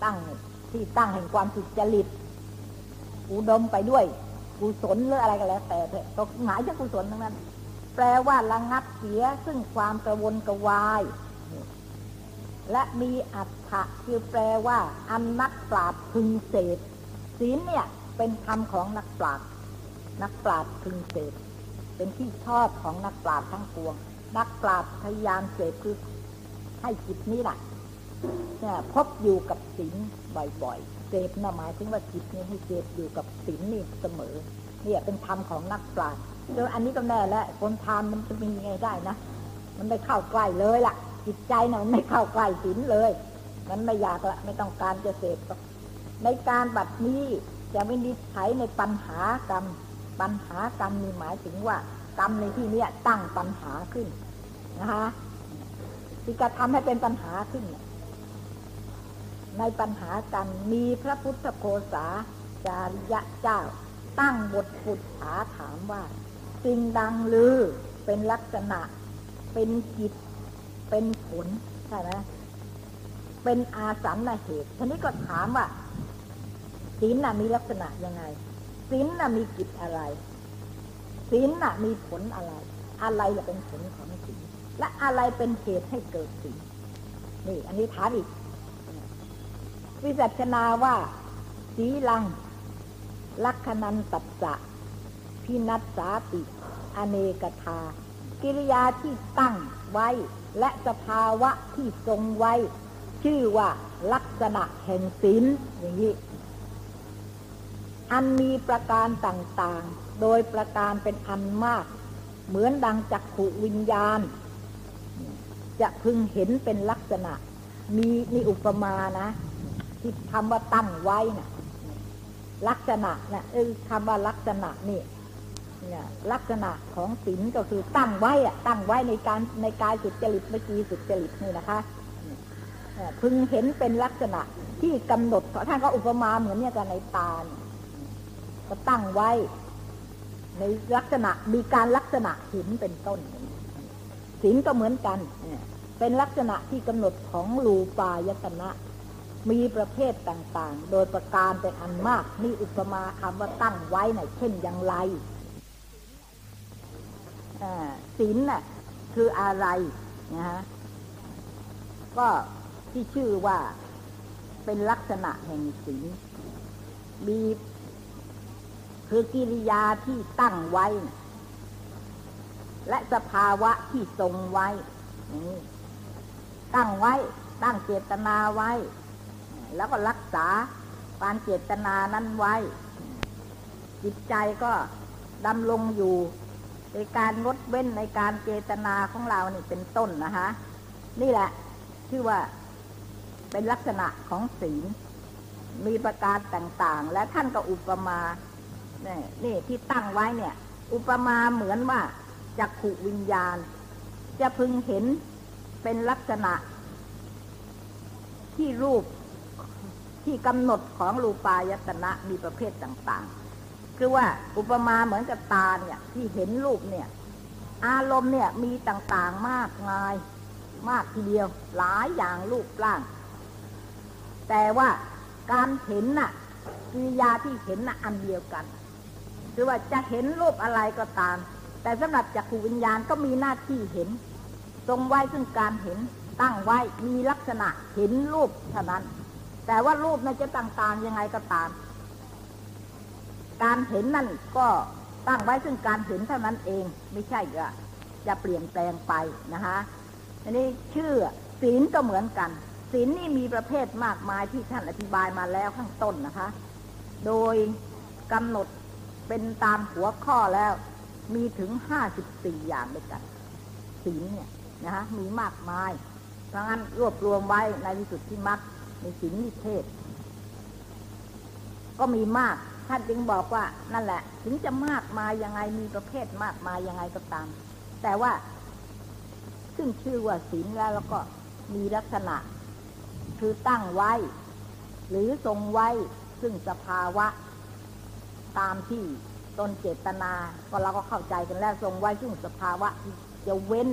ตั้งที่ตั้งแห่งความสุจริต อุดมไปด้วย กุศลหรืออะไรก็แล้ว แต่เถอะหมายถึงกุศลทั้งนั้น แปลว่าระงับเสียซึ่งความกระวนกระวาย และมีอัฏฐะคือแปลว่าอันนักปราชญ์พึงเสพ ศีลเนี่ยเป็นธรรมของนักปราชญ์นักปราชญ์พึงเสพเป็นที่ชอบของนักปราชญ์ทั้งปวง นักปราชญ์พยายามเสพคือให้จิตนี้แหละเนี่ยพบอยู่กับศีลบ่อยๆเสพนะหมายถึงว่าจิตนี้ให้เสพอยู่กับศีลนี่เสมอ เนี่ยเป็นธรรมของนักปราชญ์โดยอันนี้ก็แน่แล้วคนทานมันจะมีไงได้นะมันไม่เข้าใกล้เลยล่ะ จิตใจนะ่ะมันไม่เข้าใกล้ศีลเลย มันไม่อยากละไม่ต้องการจะเสพ ในการบัดนี้จะวินิจฉัยในปัญหากรรม ปัญหากรรมมีหมายถึงว่า กรรมในที่เนี้ยตั้งปัญหาขึ้นนะคะที่กระทำให้เป็นปัญหาขึ้น ในปัญหากันมีพระพุทธโคสาจาริยะเจ้า ตั้งบทปุถาถามว่า สิ่งดังลือเป็นลักษณะ เป็นกิจเป็นผลใช่ไหมเป็นอาสันนเหตุทีนี้ก็ถามว่า ศีลน่ะมีลักษณะยังไงศีลน่ะมีกิจอะไรศีลน่ะมีผลอะไร อะไรละเป็นผลของศีลและอะไรเป็นเหตุให้เกิดศีลนี่ อันนี้ถามอีกวิจัชนาว่า สีลัง ลักขณันตัสสะพินัสสาติ อเนกทา กิริยาที่ตั้งไว้ และสภาวะที่ทรงไว้ ชื่อว่าลักษณะแห่งศีลอย่างนี้ อันมีประการต่างๆ โดยประการเป็นอันมาก เหมือนดังจักขุวิญญาณ จะพึงเห็นเป็นลักษณะ มีนี่อุปมานะ ที่คำว่าตั้งไว้นะ่ะลักษณะนะเออคำว่าลักษณะนี่เนี่ยลักษณะของศีลก็คือตั้งไว้อะตั้งไว้ในการในกายสุจริตเมื่อกี้สุจริตนี่นะคะพึงเห็นเป็นลักษณะที่กำหนดท่านก็อุปมาเหมือนเนี่ยกันในตาเนี่ย ก็ตั้งไว้ ในลักษณะมีการลักษณะห็นเป็นต้นศีลก็เหมือนกัน เป็นลักษณะที่กำหนดของรูปายตนะ มีประเภทต่างๆ โดยประการเป็นอันมากนี่อุปมาคำว่าตั้งไว้น่ะเช่นอย่างไรศีลน่ะคืออะไรนะฮะก็ที่ชื่อว่าเป็นลักษณะแห่งศีลมี คือกิริยาที่ตั้งไว้ และสภาวะที่ทรงไว้ตั้งไว้ ตั้งเจตนาไว้ แล้วก็รักษาการเจตนานั้นไว้ จิตใจก็ดำรงอยู่ ในการงดเว้นในการเจตนาของเรานี่เป็นต้นนะคะนี่แหละชื่อว่าเป็นลักษณะของศีล มีประการต่างๆ และท่านก็อุปมา นี่ยนี่ที่ตั้งไว้เนี่ย อุปมาเหมือนว่าจักขุวิญญาณ จะพึงเห็นเป็นลักษณะ ที่รูปที่กำหนดของรูปายตนะมีประเภทต่างๆ คือว่าอุปมาเหมือนกับตาเนี่ย ที่เห็นรูปเนี่ย อารมณ์เนี่ยมีต่างๆมากมาย มากทีเดียว หลายอย่างรูปร่าง แต่ว่าการเห็นน่ะกิริยาที่เห็นน่ะอันเดียวกัน คือว่าจะเห็นรูปอะไรก็ตาม แต่สำหรับจักรวิญญาณก็มีหน้าที่เห็น ทรงไว้ซึ่งการเห็นตั้งไว้มีลักษณะเห็นรูปเท่านั้น แต่ว่ารูปนั้นจะต่างๆยังไงก็ตาม การเห็นนั่นก็ตั้งไว้ซึ่งการเห็นเท่านั้นเอง ไม่ใช่จะจะเปลี่ยนแปลงไปนะคะอันนี้ชื่อศีลก็เหมือนกันศีลนี่มีประเภทมากมายที่ท่านอธิบายมาแล้วข้างต้นนะคะ โดยกำหนด เป็นตามหัวข้อแล้ว มีถึงห้าสิบสี่อย่างด้วยกันศีลเนี่ยนะคะมีมากมาย เพราะงั้นรวบรวมไว้ในวิสุทธิมรรคในศีลนิเทศ ก็มีมากท่านจึงบอกว่า นั่นแหละ ถึงจะมากมายยังไงมีประเภทมากมายยังไงก็ตาม แต่ว่า ซึ่งชื่อว่าศีลแล้วแล้วก็มีลักษณะ คือตั้งไว้ หรือทรงไว้ซึ่งสภาวะ ตามที่ตนเจตนา ก็เราก็เข้าใจกันแล้วทรงไว้ซึ่งสภาวะที่จะเว้น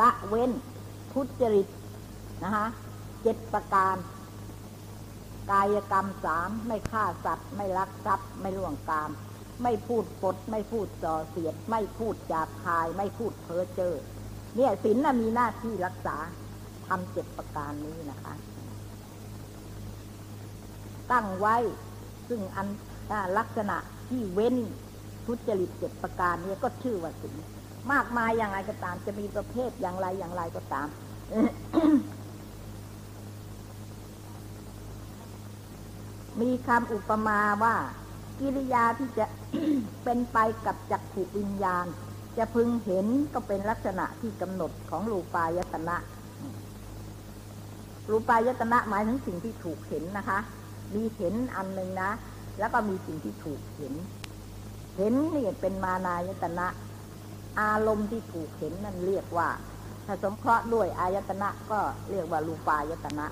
ละเว้นทุจริตนะคะเจ็ดประการ กายกรรมสามไม่ฆ่าสัตว์ ไม่ลักทรัพย์ ไม่ล่วงกาม ไม่พูดปด ไม่พูดส่อเสียด ไม่พูดจากคาย ไม่พูดเพ้อเจ้อเนี่ยศีลน่ะมีหน้าที่รักษาทำเจ็ดประการนี้นะคะ ตั้งไว้ซึ่งอันลักษณะ ที่เว้นทุจริตเจ็ดประการนี้ก็ชื่อว่าศีลมากมายอย่างไรก็ตาม จะมีประเภทอย่างไรอย่างไรก็ตามมีคำอุปมาว่า กิริยาที่จะเป็นไปกับจักขุวิญญาณ จะพึงเห็นก็เป็นลักษณะที่กำหนดของรูปายตนะ รูปายตนะหมายถึงสิ่งที่ถูกเห็นนะคะ มีเห็นอันหนึ่งนะ แล้วก็มีสิ่งที่ถูกเห็น เห็นนี่เป็นมานายตนะ อารมณ์ที่ถูกเห็นนั่นเรียกว่า ถ้าสมเคราะห์ด้วยอายตนะก็เรียกว่ารูปายตนะ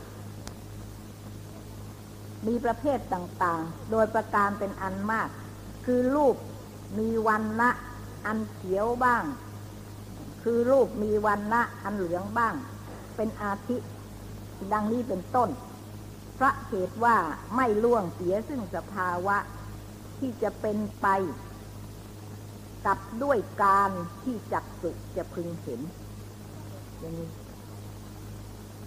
มีประเภทต่างๆ โดยประการเป็นอันมาก คือรูปมีวันนะอันเขียวบ้าง คือรูปมีวันนะอันเหลืองบ้าง เป็นอาทิดังนี้เป็นต้น พราะเหตุว่าไม่ล่วงเสียซึ่งสภาวะที่จะเป็นไป กับด้วยการที่จักสุจะพึงเห็นอย่างนี้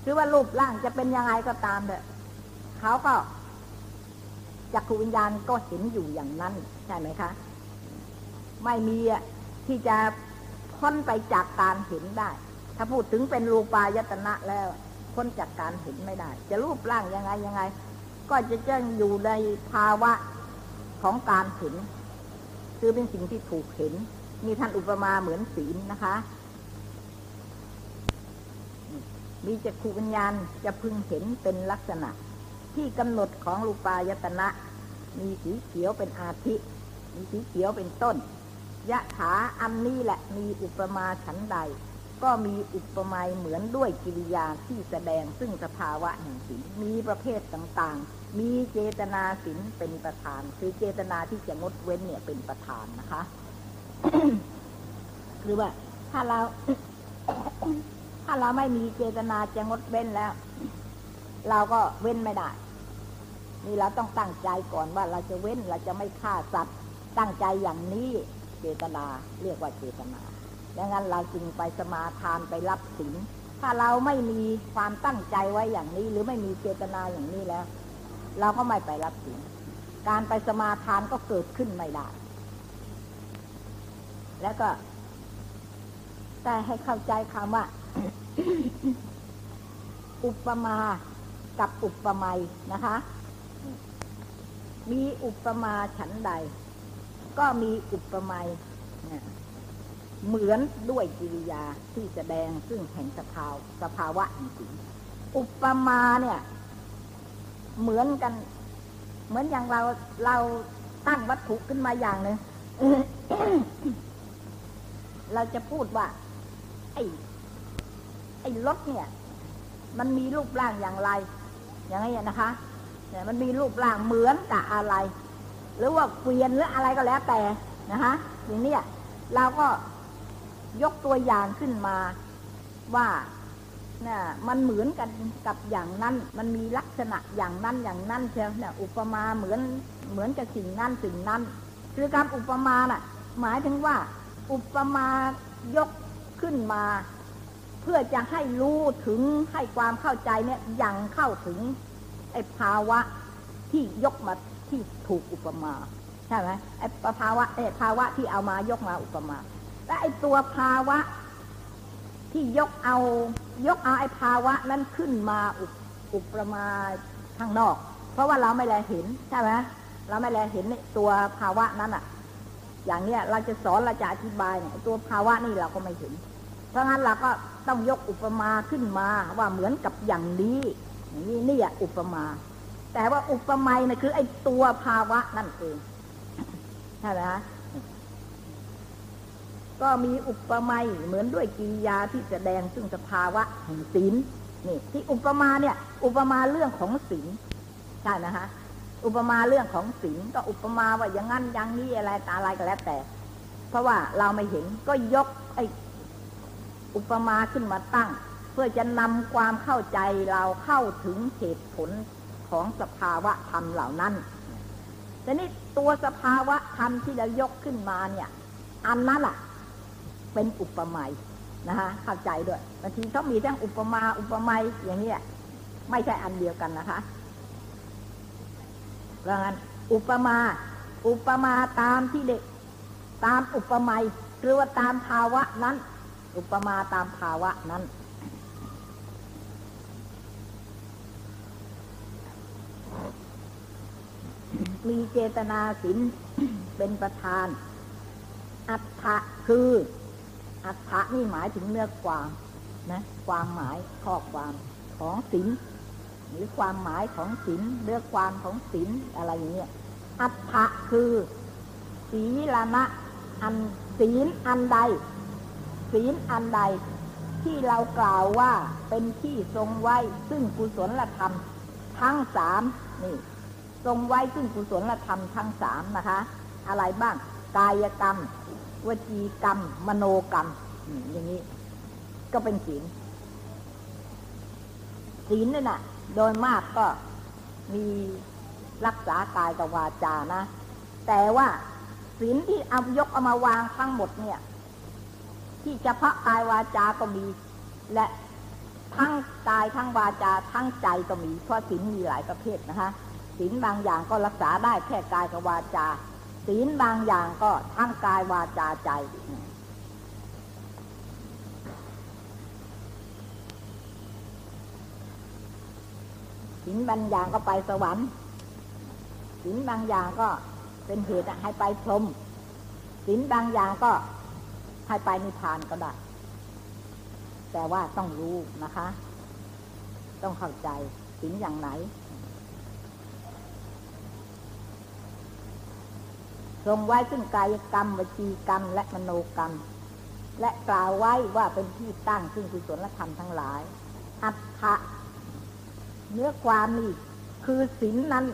คือว่ารูปร่างจะเป็นยังไงก็ตามเถอะเขาก็จักขวิญญาณก็เห็นอยู่อย่างนั้น ใช่ไหมคะ ไม่มีที่จะพ้นไปจากการเห็นได้ ถ้าพูดถึงเป็นรูปายตนะแล้ว พ้นจากการเห็นไม่ได้ จะรูปร่างยังไงยังไง ก็จะเจ้งอยู่ในภาวะของการเห็น คือเป็นสิ่งที่ถูกเห็น มีท่านอุปมาเหมือนศีลนะคะ มีจักขูวิญญาณจะพึงเห็นเป็นลักษณะ ที่กำหนดของรูปายตนะ มีสีเขียวเป็นอาทิ มีสีเขียวเป็นต้น ยะถาอันนี้แหละมีอุปมาฉันใด ก็มีอุปมาเหมือนด้วยกิริยาที่แสดงซึ่งสภาวะแห่งศีลมีประเภทต่างๆ มีเจตนาศีลเป็นประธาน คือเจตนาที่จะงดเว้นเนี่ยเป็นประธานนะคะหรือว่า ถ้าเรา ถ้าเราไม่มีเจตนาจะงดเว้นแล้ว เราก็เว้นไม่ได้ นี่เราต้องตั้งใจก่อนว่าเราจะเว้นเราจะไม่ฆ่าสัตว์ ตั้งใจอย่างนี้ เจตนาเรียกว่าเจตนา ดังนั้นเราจึงไปสมาทานไปรับศีลถ้าเราไม่มีความตั้งใจไว้อย่างนี้ หรือไม่มีเจตนาอย่างนี้แล้ว เราก็ไม่ไปรับศีลการไปสมาทานก็เกิดขึ้นไม่ได้ แล้วก็แต่ให้เข้าใจคำว่า อุปมากับอุปไมยนะคะ มีอุปมาฉันใด ก็มีอุปไมยเนี่ย เหมือนด้วยกิริยาที่แสดงซึ่งแห่งสภาวสภาวะจริงอุปมาเนี่ย เหมือนกัน เหมือนอย่างเราเราตั้งวัตถุขึ้นมาอย่างหนึ่งเราจะพูดว่า ไอ้ไอ้รถเนี่ย มันมีรูปร่างอย่างไร อย่างนี้นะคะเนี่ยมันมีรูปร่างเหมือนกับอะไร หรือว่าเกวียนหรืออะไรก็แล้วแต่นะคะอย่างนี้เราก็ ยกตัวอย่างขึ้นมาว่านี่ยมันเหมือนกันกับอย่างนั้น มันมีลักษณะอย่างนั้นอย่างนั้นเชียวนี่ยอุปมาเหมือนเหมือนกับสิ่งนั้นสิ่งนั้น คือการอุปมาน่ะ หมายถึงว่า อุปมายกขึ้นมา เพื่อจะให้รู้ถึงให้ความเข้าใจเนี่ยยังเข้าถึงไอ้ภาวะที่ยกมาที่ถูกอุปมาใช่ไหมไอ้ภาวะไอ้ภาวะที่เอามายกมาอุปมา และไอ้ตัวภาวะ ที่ยกเอา ยกเอาไอ้ภาวะนั้นขึ้นมาอุปอุปมาข้างนอก เพราะว่าเราไม่แลเห็นใช่ไหมเราไม่แลเห็นตัวภาวะนั้นอะอย่างเนี้ยเราจะสอนเราจะอธิบายเนี่ยตัวภาวะนี่เราก็ไม่เห็น เพราะงั้นเราก็ต้องยกอุปมาขึ้นมาว่าเหมือนกับอย่างนี้นี้นี่อะอุปมา แต่ว่าอุปไมยนะคือไอ้ตัวภาวะนั่นเองใช่ไหมฮะ ก็มีอุปมยเหมือนด้วยกิริยาที่แสดงซึ่งสภาวะแห่งศีลนี่ ที่อุปมาเนี่ย อุปมาเรื่องของศีลใช่ไหมฮะอุปมาเรื่องของศีลก็อุปมาว่าอย่างนั้นอย่างนี้อะไรตาอะไรก็แล้วแต่ เพราะว่าเราไม่เห็นก็ยกไอ้อุปมาขึ้นมาตั้ง เพื่อจะนำความเข้าใจเราเข้าถึงเหตุผลของสภาวะธรรมเหล่านั้นแต่นี่ตัวสภาวะธรรมที่เรายกขึ้นมาเนี่ย อันนั้นล่ะ เป็นอุปมานะคะเข้าใจด้วยบางทีเขามีทั้งอุปมาอุปไมยอย่างนี้ไม่ใช่อันเดียวกันนะคะเพราะงั้นอุปมา อุปมาตามที่เด็ก ตามอุปไมยหรือว่าตามภาวะนั้น อุปมาตามภาวะนั้น มีเจตนาสินเป็นประธาน อัฏฐะคือ อัฏฐะนี่หมายถึงเนื้อความนะความหมายข้อความของสินหรือความหมายของสินเนื้อความของสินอะไรอย่างเงี้ยอัฏฐะคือศีลนะอันศีลอันใด ศีลอันใด ที่เรากล่าวว่าเป็นที่ทรงไว้ซึ่งกุศลธรรม ทั้งสามนี่ ทรงไว้ซึ่งกุศลธรรมทั้งสามนะคะ อะไรบ้าง กายกรรม วจีกรรม มโนกรรม อย่างนี้ ก็เป็นศีล ศีลนี่นะโดยมากก็มีรักษากายกับวาจานะ แต่ว่าศีลที่เอายกเอามาวางทั้งหมดเนี่ย ที่เฉพาะกายวาจาก็มี และทั้งกายทั้งวาจาทั้งใจก็มีเพราะศีลมีหลายประเภทนะคะศีลบางอย่างก็รักษาได้แค่กายกับวาจา ศีลบางอย่างก็ทั้งกายวาจาใจ ศีลบางอย่างก็ไปสวรรค์ ศีลบางอย่างก็เป็นเหตุให้ไปพรมศีลบางอย่างก็ให้ไปนิพพานก็ได้ แต่ว่าต้องรู้นะคะ ต้องเข้าใจศีลอย่างไหน ทรงไว้ซึ่งกายกรรมวจีกรรม และมโนกรรม และกล่าวไว้ว่าเป็นที่ตั้งซึ่งกุศลธรรมทั้งหลาย อัตถะเนื้อความนี่คือศีลนนั้น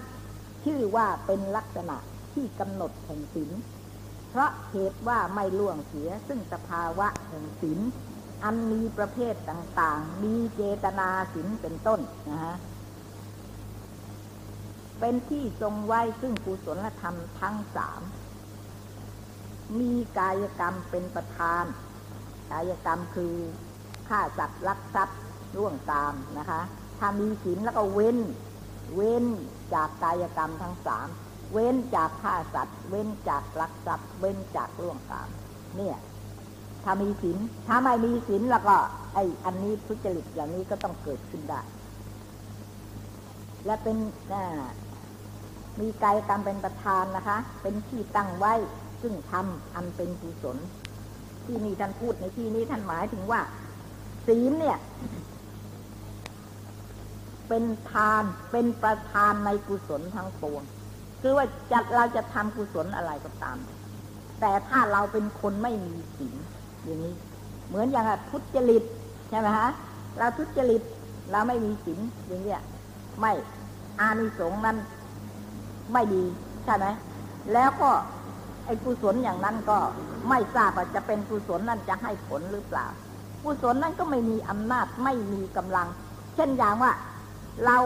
ชื่อว่าเป็นลักษณะที่กำหนดแห่งศีลเพราะเหตุว่าไม่ล่วงเสียซึ่งสภาวะแห่งศีลอันมีประเภทต่างๆ มีเจตนาศีลเป็นต้นนะฮะ เป็นที่ทรงไว้ซึ่งกุศลธรรมทั้งสาม มีกายกรรมเป็นประธาน กายกรรมคือฆ่าสัตว์ลักทรัพย์ร่วงตามนะคะ ถ้ามีศีลแล้วก็เว้น เว้นจากกายกรรมทั้งสาม เว้นจากฆ่าสัตว์ เว้นจากลักทรัพย์ เว้นจากร่วงตาม เนี่ย ถ้ามีศีล ถ้าไม่มีศีลแล้วก็ ไออันนี้ทุจริตอย่างนี้ก็ต้องเกิดขึ้นได้ และเป็น มีกายกรรมเป็นประธานนะคะ เป็นที่ตั้งไว้ ซึ่งทำอันเป็นกุศล ที่นี่ท่านพูดในที่นี้ท่านหมายถึงว่า ศีลเนี่ย เป็นทานเป็นประธานในกุศลทั้งปวง คือว่าจะเราจะทำกุศลอะไรก็ตาม แต่ถ้าเราเป็นคนไม่มีศีลอย่างนี้ เหมือนอย่างทุจริตใช่ไหมฮะเราทุจริตเราไม่มีศีลอย่างเนี้ยไม่อานิสงส์นั้น ไม่ดีใช่ไหมแล้วก็ไอ้กุศลอย่างนั้นก็ไม่ทราบว่าจะเป็นกุศลนั้นจะให้ผลหรือเปล่า กุศลนั้นก็ไม่มีอำนาจไม่มีกำลัง เช่นอย่างว่าเรา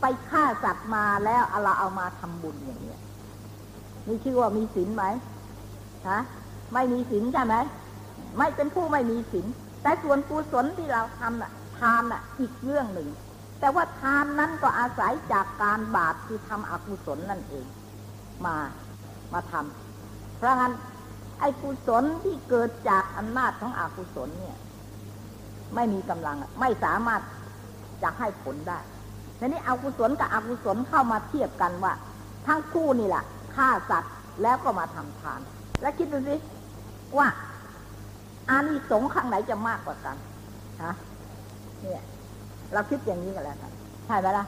ไปฆ่าสัตว์มาแล้วเราเอามาทำบุญอย่างเนี้ยนี่ชื่อว่ามีศีลไหมฮะไม่มีศีลใช่ไหมไม่เป็นผู้ไม่มีศีลแต่ส่วนกุศลที่เราทำน่ะทานน่ะ อีกเรื่องหนึ่ง แต่ว่าทานนั้นก็อาศัยจากการบาปคือทำอกุศลนั่นเอง มามาทำเพราะงั้นไอ้กุศลที่เกิดจากอำนาจของอกุศลเนี่ย ไม่มีกำลังไม่สามารถจะให้ผลได้ทีนี้อกุศลกับอกุศลเข้ามาเทียบกันว่า ทั้งคู่นี่แหละฆ่าสัตว์แล้วก็มาทำทาน แล้วคิดดูสิว่าอานิสงส์ข้างไหนจะมากกว่ากันฮะเนี่ย เราคิดอย่างนี้กันแล้วใช่ไหมล่ะ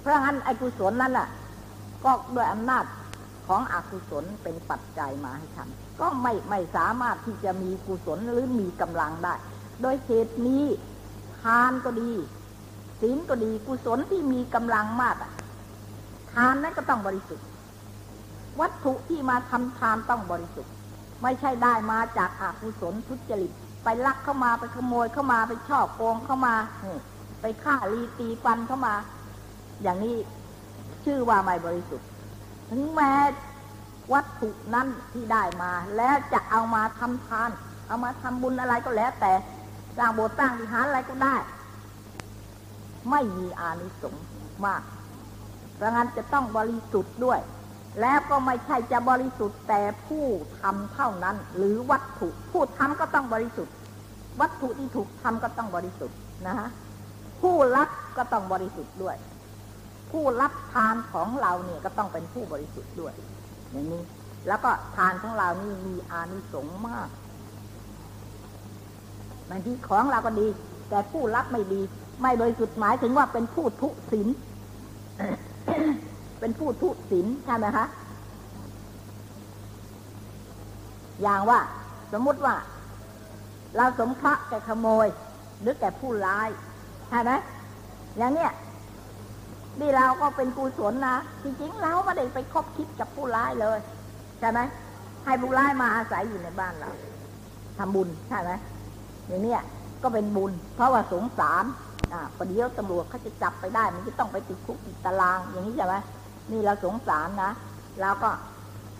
เพราะงั้นไอ้กุศลนั่นแหละก็ด้วยอำนาจของอกุศลเป็นปัจจัยมาให้ทำก็ไม่ไม่สามารถที่จะมีกุศลหรือมีกำลังได้ โดยเหตุนี้ทานก็ดี ศีลก็ดีกุศลที่มีกำลังมากทานนั้นก็ต้องบริสุทธิ์ วัตถุที่มาทำทานต้องบริสุทธิ์ ไม่ใช่ได้มาจากอากุศลทุจริตไปลักเข้ามาไปขโมยเข้ามาไปชอบโกงเข้ามา ไปฆ่ารีตีฟันเข้ามา อย่างนี้ชื่อว่าไม่บริสุทธิ์ ถึงแม้วัตถุนั้นที่ได้มา แล้วจะเอามาทำทาน เอามาทำบุญอะไรก็แล้ว แต่สร้างโบสถ์สร้างวิหารอะไรก็ได้ ไม่มีอานิสงส์มากดังนั้นจะต้องบริสุทธิ์ด้วย แล้วก็ไม่ใช่จะบริสุทธิ์แต่ผู้ทำเท่านั้น หรือวัตถุผู้ทำก็ต้องบริสุทธิ์ วัตถุที่ถูกทำก็ต้องบริสุทธิ์นะฮะ ผู้รับก็ต้องบริสุทธิ์ด้วย ผู้รับทานของเราเนี่ยก็ต้องเป็นผู้บริสุทธิ์ด้วย อย่างนี้ แล้วก็ทานของเรานี่มีอานิสงส์มากบางทีของเราก็ดี แต่ผู้รับไม่ดี ไม่โดยสุดหมายถึงว่าเป็นผู้ทุศีลเป็นผู้ทุศีลใช่ไหมคะอย่างว่า สมมุติว่า เราสมพระแก่ขโมย หรือแก่ผู้ร้าย ใช่ไหมอย่างเนี้ยนี่เราก็เป็นกุศลนะจริงๆเราไม่ได้ไปคบคิดกับผู้ร้ายเลยใช่ไหมให้ผู้ร้ายมาอาศัยอยู่ในบ้านเราทำบุญใช่ไหมอย่างเนี้ยก็เป็นบุญ เพราะว่าสงสารอ่าประเดี๋ยวตำรวจเขาจะจับไปได้ มันจะต้องไปติดคุกติดตาราง อย่างนี้ใช่ไหมนี่เราสงสารนะเราก็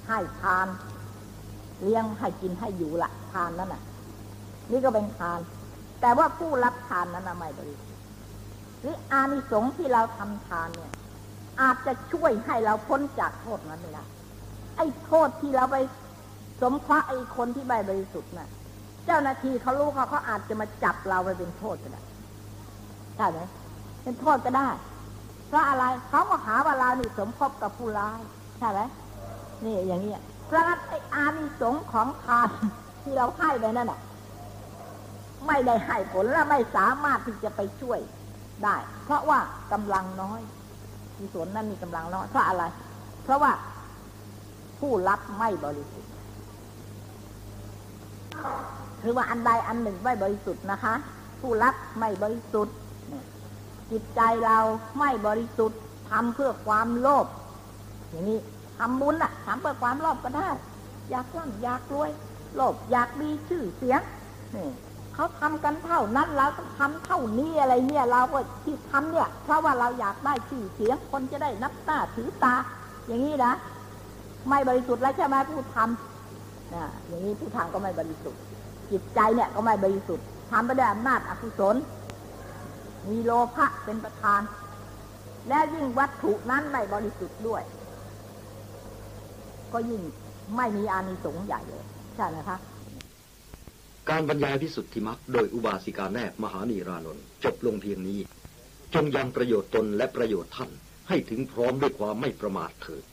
ให้ทาน เลี้ยงให้กินให้อยู่ละทานนั่นน่ะ นี่ก็เป็นทาน แต่ว่าผู้รับทานนั้นน่ะไม่บริสุทธิ์ รืออานิสงส์ที่เราทำทานเนี่ย อาจจะช่วยให้เราพ้นจากโทษนั้นไม่ได้ไอ้โทษที่เราไปสมเคราะไอ้คนที่ไม่บริสุทธิ์น่ะ เจ้าหน้าที่เขารู้เขาเขาอาจจะมาจับเราไปเป็นโทษก็ได้ใช่ไหมเป็นโทษก็ได้เพราะอะไรเขาก็หาว่าเรานี่สมคบกับผู้ร้ายใช่ไหมนี่อย่างนี้ยเพราะฉะนั้นไอ้อานิสงส์ของทานที่เราให้ไปนั่นน่ะไม่ได้ให้ผลและไม่สามารถที่จะไปช่วย ได้ เพราะว่ากำลังน้อยกุศลนั้นมีกำลังน้อยเพราะอะไร เพราะว่าผู้รับไม่บริสุทธิ์คือว่าอันใดอันหนึ่งไม่บริสุทธิ์นะคะ ผู้รับไม่บริสุทธิ์จิตใจเราไม่บริสุทธิ์ทำเพื่อความโลภอย่างนี้ทำบุญอะทำเพื่อความโลภก็ได้ อยากร่ำอยากรวย โลภอยากมีชื่อเสียงนี่ เขาทำกันเท่านั้นเราต้องทำเท่านี้อะไรเนี่ยเราก็ที่ทำเนี่ย เพราะว่าเราอยากได้ชื่อเสียงคนจะได้นับหน้าถือตา อย่างนี้นะไม่บริสุทธิ์แล้วใช่ไหมผู้ทำนะอย่างนี้ผู้ทำก็ไม่บริสุทธิ์ จิตใจเนี่ยก็ไม่บริสุทธิ์ทำไปด้วยอำนาจอกุศลมีโลภะเป็นประธาน และยิ่งวัตถุนั้นไม่บริสุทธิ์ด้วย ก็ยิ่งไม่มีอานิสงส์ใหญ่เลยใช่ไหมคะ การบรรยายพิสุทธิมักโดยอุบาสิกาแนบมหานีรานนท์จบลงเพียงนี้ จงยังประโยชน์ตนและประโยชน์ท่านให้ถึงพร้อมด้วยความไม่ประมาทเถิด